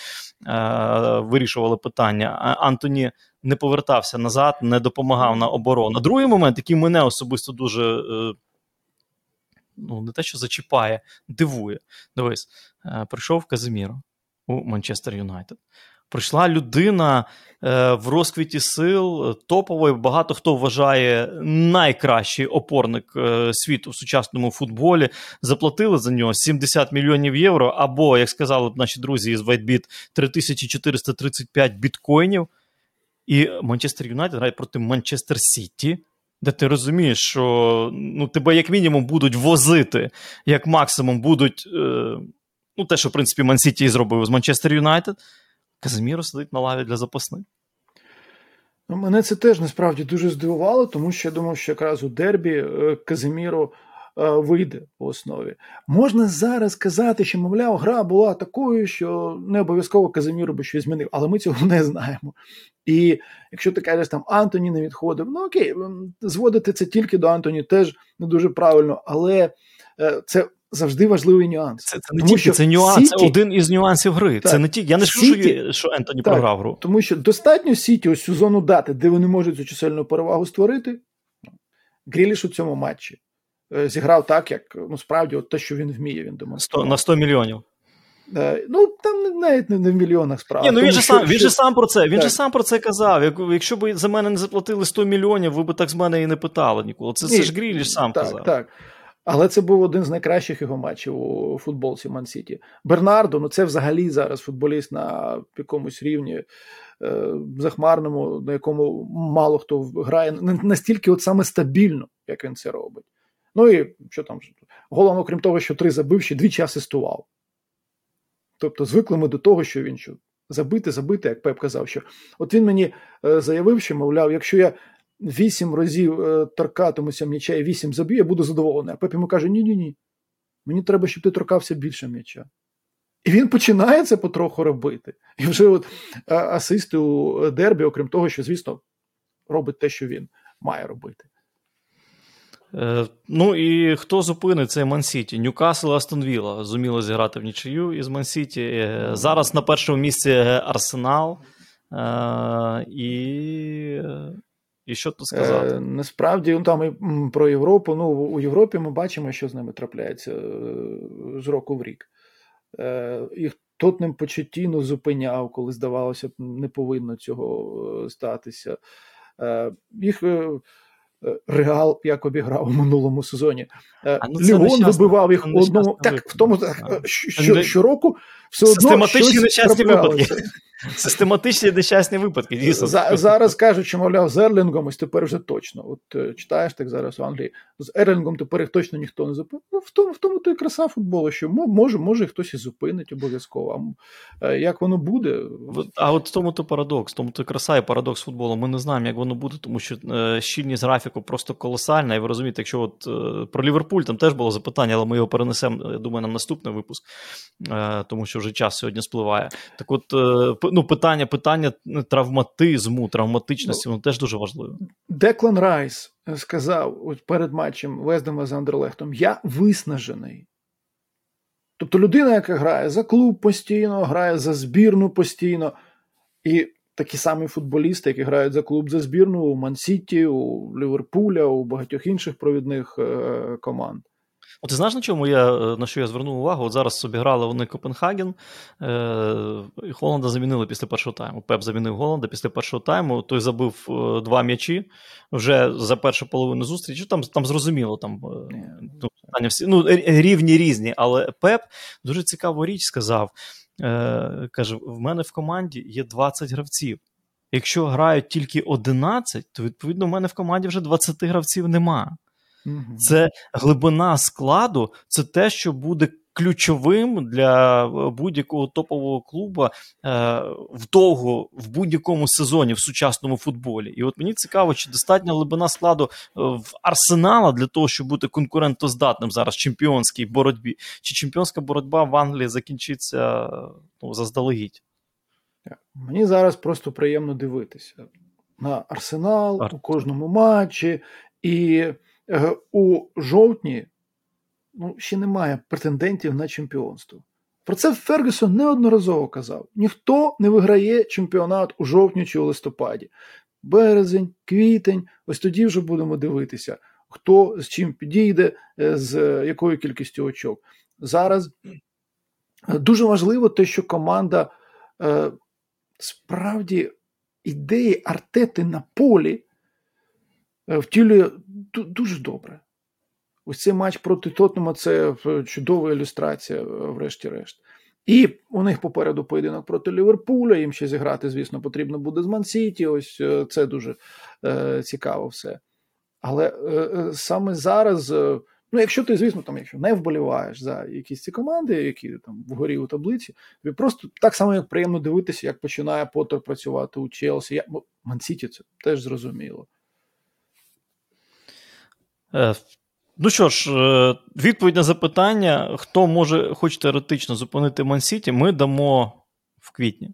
Speaker 1: е, вирішували питання. Антоні. Не повертався назад, не допомагав на оборону. Другий момент, який мене особисто дуже е, ну, не те, що зачіпає, дивує. Дивись, е, прийшов Казиміро у Манчестер Юнайтед. Прийшла людина е, в розквіті сил, топової, багато хто вважає найкращий опорник е, світу в сучасному футболі. Заплатили за нього 70 мільйонів євро, або, як сказали наші друзі із WhiteBit, 3435 біткоїнів. І Манчестер Юнайтед грає проти Манчестер Сіті, де ти розумієш, що ну, тебе як мінімум будуть возити, як максимум будуть. Е, ну, те, що в принципі Мансіті зробив з Манчестер Юнайтед, Казиміро сидить на лаві для запасних.
Speaker 2: Ну, Мене це теж насправді дуже здивувало, тому що я думав, що якраз у Дербі е, Казиміро вийде по основі. Можна зараз казати, що, мовляв, гра була такою, що не обов'язково Казиміру би щось змінив, але ми цього не знаємо. І якщо ти кажеш, там Антоні не відходив, ну окей, зводити це тільки до Антоні теж не дуже правильно, але е, це завжди важливий нюанс.
Speaker 1: Це це не тому, тільки це нюанс, Сіті... це один із нюансів гри.
Speaker 2: Так,
Speaker 1: це не ті. Я не скажу, що, що Ентоні так, програв гру.
Speaker 2: Тому що достатньо Сіті ось цю зону дати, де вони можуть цю чисельну перевагу створити. Гріліш у цьому матчі е, зіграв так, як ну справді от те, що він вміє. Він
Speaker 1: демонстрував. на 100 мільйонів.
Speaker 2: Е, ну там навіть не в мільйонах справа.
Speaker 1: Ні, ну він же сам він же сам про це. Він же сам про це казав. Якщо б за мене не заплатили 100 мільйонів, ви б так з мене і не питали ніколи. Це, це ж Гріліш сам
Speaker 2: так,
Speaker 1: казав.
Speaker 2: Так. Але це був один з найкращих його матчів у футболці Ман-Сіті. Бернардо, ну це взагалі зараз футболіст на якомусь рівні е, захмарному, на якому мало хто грає настільки от саме стабільно, як він це робить. Ну і що там, головно, крім того, що три забив, ще двічі асистував. Тобто звикли ми до того, що він що забити, забити, як Пеп казав, що от він мені е, заявив, що, мовляв, якщо я вісім разів е, торкатимуся м'яча і вісім заб'ю, я буду задоволений. А Пеп йому каже: ні-ні ні. Мені треба, щоб ти торкався більше м'яча. І він починає це потроху робити. І вже от асисти у Дербі, окрім того, що, звісно, робить те, що він має робити.
Speaker 1: Е, ну і хто зупинить цей Мансіті? Ньюкасл Астон Вілла зуміло зіграти в нічию із Мансіті. Е, зараз на першому місці Арсенал. Е, і і що тут сказати?
Speaker 2: Насправді, ну, там і про Європу. Ну, у Європі ми бачимо, що з ними трапляється з року в рік. Їх Тотнем Почеттіно зупиняв, коли здавалося, не повинно цього статися. Їх Реал як обіграв у минулому сезоні. Е, а, ну, Лігон вибивав їх одному. Так, в тому так, що, щороку все одно
Speaker 1: Систематичні нещасні випадки. Систематичні нещасні випадки. дійсно.
Speaker 2: За, зараз кажуть, що, мовляв, з Ерлінгом ось тепер вже точно. От е, читаєш так зараз в Англії. З Ерлінгом тепер їх точно ніхто не зупинить. Ну, в тому в тому то і краса футболу, що може, може хтось і зупинить обов'язково. А як воно буде?
Speaker 1: А от в тому то парадокс, в тому то краса і парадокс футболу. Ми не знаємо, як воно буде, тому що щільність графіку просто колосальна. І ви розумієте, якщо от е, про Ліверпуль там теж було запитання, але ми його перенесемо, я думаю, на наступний випуск, е, тому що вже час сьогодні спливає. Так, от е, ну, питання питання травматизму, травматичності, воно теж дуже важливе.
Speaker 2: Деклан Райс сказав от перед матчем Вездема з Андерлехтом: Я виснажений. Тобто людина, яка грає за клуб постійно, грає за збірну постійно. І такі самі футболісти, які грають за клуб за збірну у Мансіті, у Ліверпуля, у багатьох інших провідних е, команд.
Speaker 1: От ти знаєш, на чому я на що я звернув увагу? От зараз собі грали вони Копенгаген, е, Голланда замінили після першого тайму. Пеп замінив Голланда після першого тайму. Той забив е, два м'ячі вже за першу половину зустрічі. Там там зрозуміло, там е, ну, всі ну, рівні різні. Але Пеп дуже цікаву річ сказав е, каже: в мене в команді є 20 гравців. Якщо грають тільки 11, то відповідно в мене в команді вже 20 гравців нема. Угу. Це глибина складу, це те, що буде ключовим для е, будь-якого топового клубу е, вдовго в будь-якому сезоні в сучасному футболі. І от мені цікаво, чи достатня глибина складу е, в арсенала для того, щоб бути конкурентоздатним зараз в чемпіонській боротьбі, чи чемпіонська боротьба в Англії закінчиться ну, заздалегідь.
Speaker 2: Мені зараз просто приємно дивитися на арсенал Ар... у кожному матчі, і у жовтні ну, ще немає претендентів на чемпіонство. Про це Фергюсон неодноразово казав: ніхто не виграє чемпіонат у жовтні чи у листопаді. Березень, квітень, ось тоді вже будемо дивитися, хто з чим підійде, е, з якою кількістю очок. Зараз е, дуже важливо те, що команда е, справді ідеї артети на полі е, втілює дуже добре. Ось цей матч проти Тотнема це е, чудова ілюстрація, е, врешті-решт. І у них попереду поєдинок проти Ліверпуля. Їм ще зіграти, звісно, потрібно буде з Мансіті. Ось е, це дуже е, цікаво все. Але е, саме зараз, е, ну якщо ти, звісно, там, якщо не вболіваєш за якісь ці команди, які там вгорі у таблиці, тобі просто так само як приємно дивитися, як починає Поттер працювати у Челсі. Я, Мансіті це теж зрозуміло.
Speaker 1: Ну що ж, е, відповідь на запитання, хто може хоч теоретично зупинити Мансіті, ми дамо в квітні.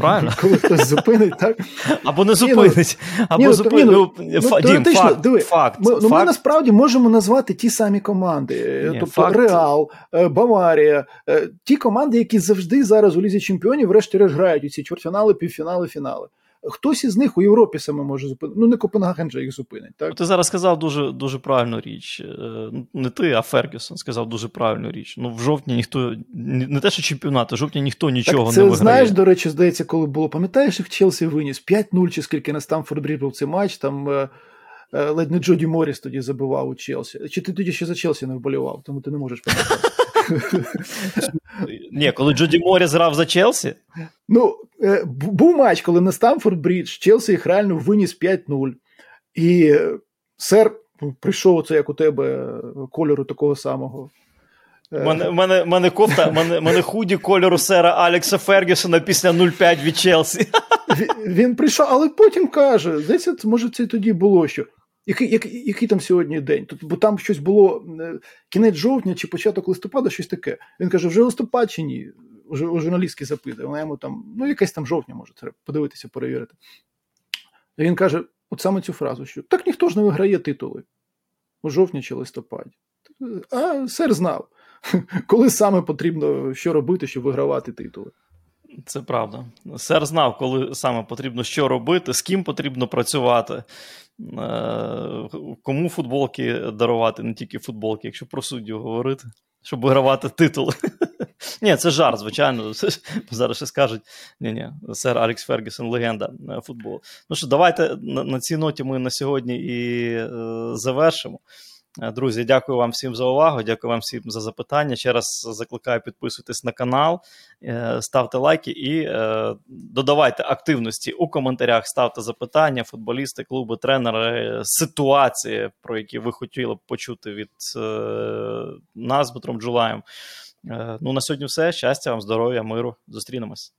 Speaker 1: Правильно?
Speaker 2: Коли хтось зупинить, так?
Speaker 1: Або не зупинить. Або зупинить.
Speaker 2: Ну,
Speaker 1: факт,
Speaker 2: ми. Ну, насправді можемо назвати ті самі команди. Тобто. Реал, е, Баварія, е, ті команди, які завжди зараз у Лізі Чемпіонів, врешті-решт грають у ці чвертьфінали, півфінали, фінали. Хтось із них у Європі саме може зупинити. Ну, не Копенгаген же їх зупинить. так?
Speaker 1: Ти зараз сказав дуже дуже правильну річ. Е, Не ти, а Фергюсон сказав дуже правильну річ. Ну, в жовтні ніхто не те, що чемпіонат, в жовтні ніхто нічого
Speaker 2: так, це,
Speaker 1: не виграє.
Speaker 2: Знаєш, до речі, здається, коли було, пам'ятаєш, як Челсі виніс 5-0 чи скільки на Стамфорд Брідж був цей матч, там е, е, ледь не Джоді Моріс тоді забивав у Челсі. Чи ти тоді ще за Челсі не вболівав, тому ти не можеш пам'ятати.
Speaker 1: Ні, коли Джоді Моріс грав за Челсі.
Speaker 2: Ну, е, був матч, коли на Стамфорд Брідж Челсі їх реально виніс 5-0. І е, сер прийшов оце, як у тебе, кольору такого самого.
Speaker 1: Мене, мене, мене кофта, мене, мене худі кольору сера Алекса Фергюсона після 0-5 від Челсі.
Speaker 2: Він, він прийшов, але потім каже: здається, може, це тоді було що. Який який, який там сьогодні день? Тут, бо там щось було кінець жовтня чи початок листопада, щось таке. Він каже: вже листопад чи ні? Уже у журналістки запитує. Вона йому там, ну, якесь там жовтня може, треба подивитися, перевірити. І він каже: от саме цю фразу, що так ніхто ж не виграє титули у жовтні чи листопаді. А сер знав, коли саме потрібно що робити, щоб вигравати титули.
Speaker 1: Це правда. Сер знав, коли саме потрібно що робити, з ким потрібно працювати, е, кому футболки дарувати, не тільки футболки, якщо про суддів говорити, щоб вигравати титули. Ні, це жарт, звичайно. Зараз ще скажуть: ні, ні, сер Алекс Фергюсон, легенда футболу. Ну що, давайте на, на цій ноті ми на сьогодні і е, завершимо. Друзі, дякую вам всім за увагу. Дякую вам всім за запитання. Ще раз закликаю підписуйтесь на канал, ставте лайки і додавайте активності у коментарях. Ставте запитання, футболісти, клуби, тренери, ситуації, про які ви хотіли б почути від нас, Дмитром Джулаєм. Ну на сьогодні все. Щастя вам, здоров'я, миру. Зустрінемось.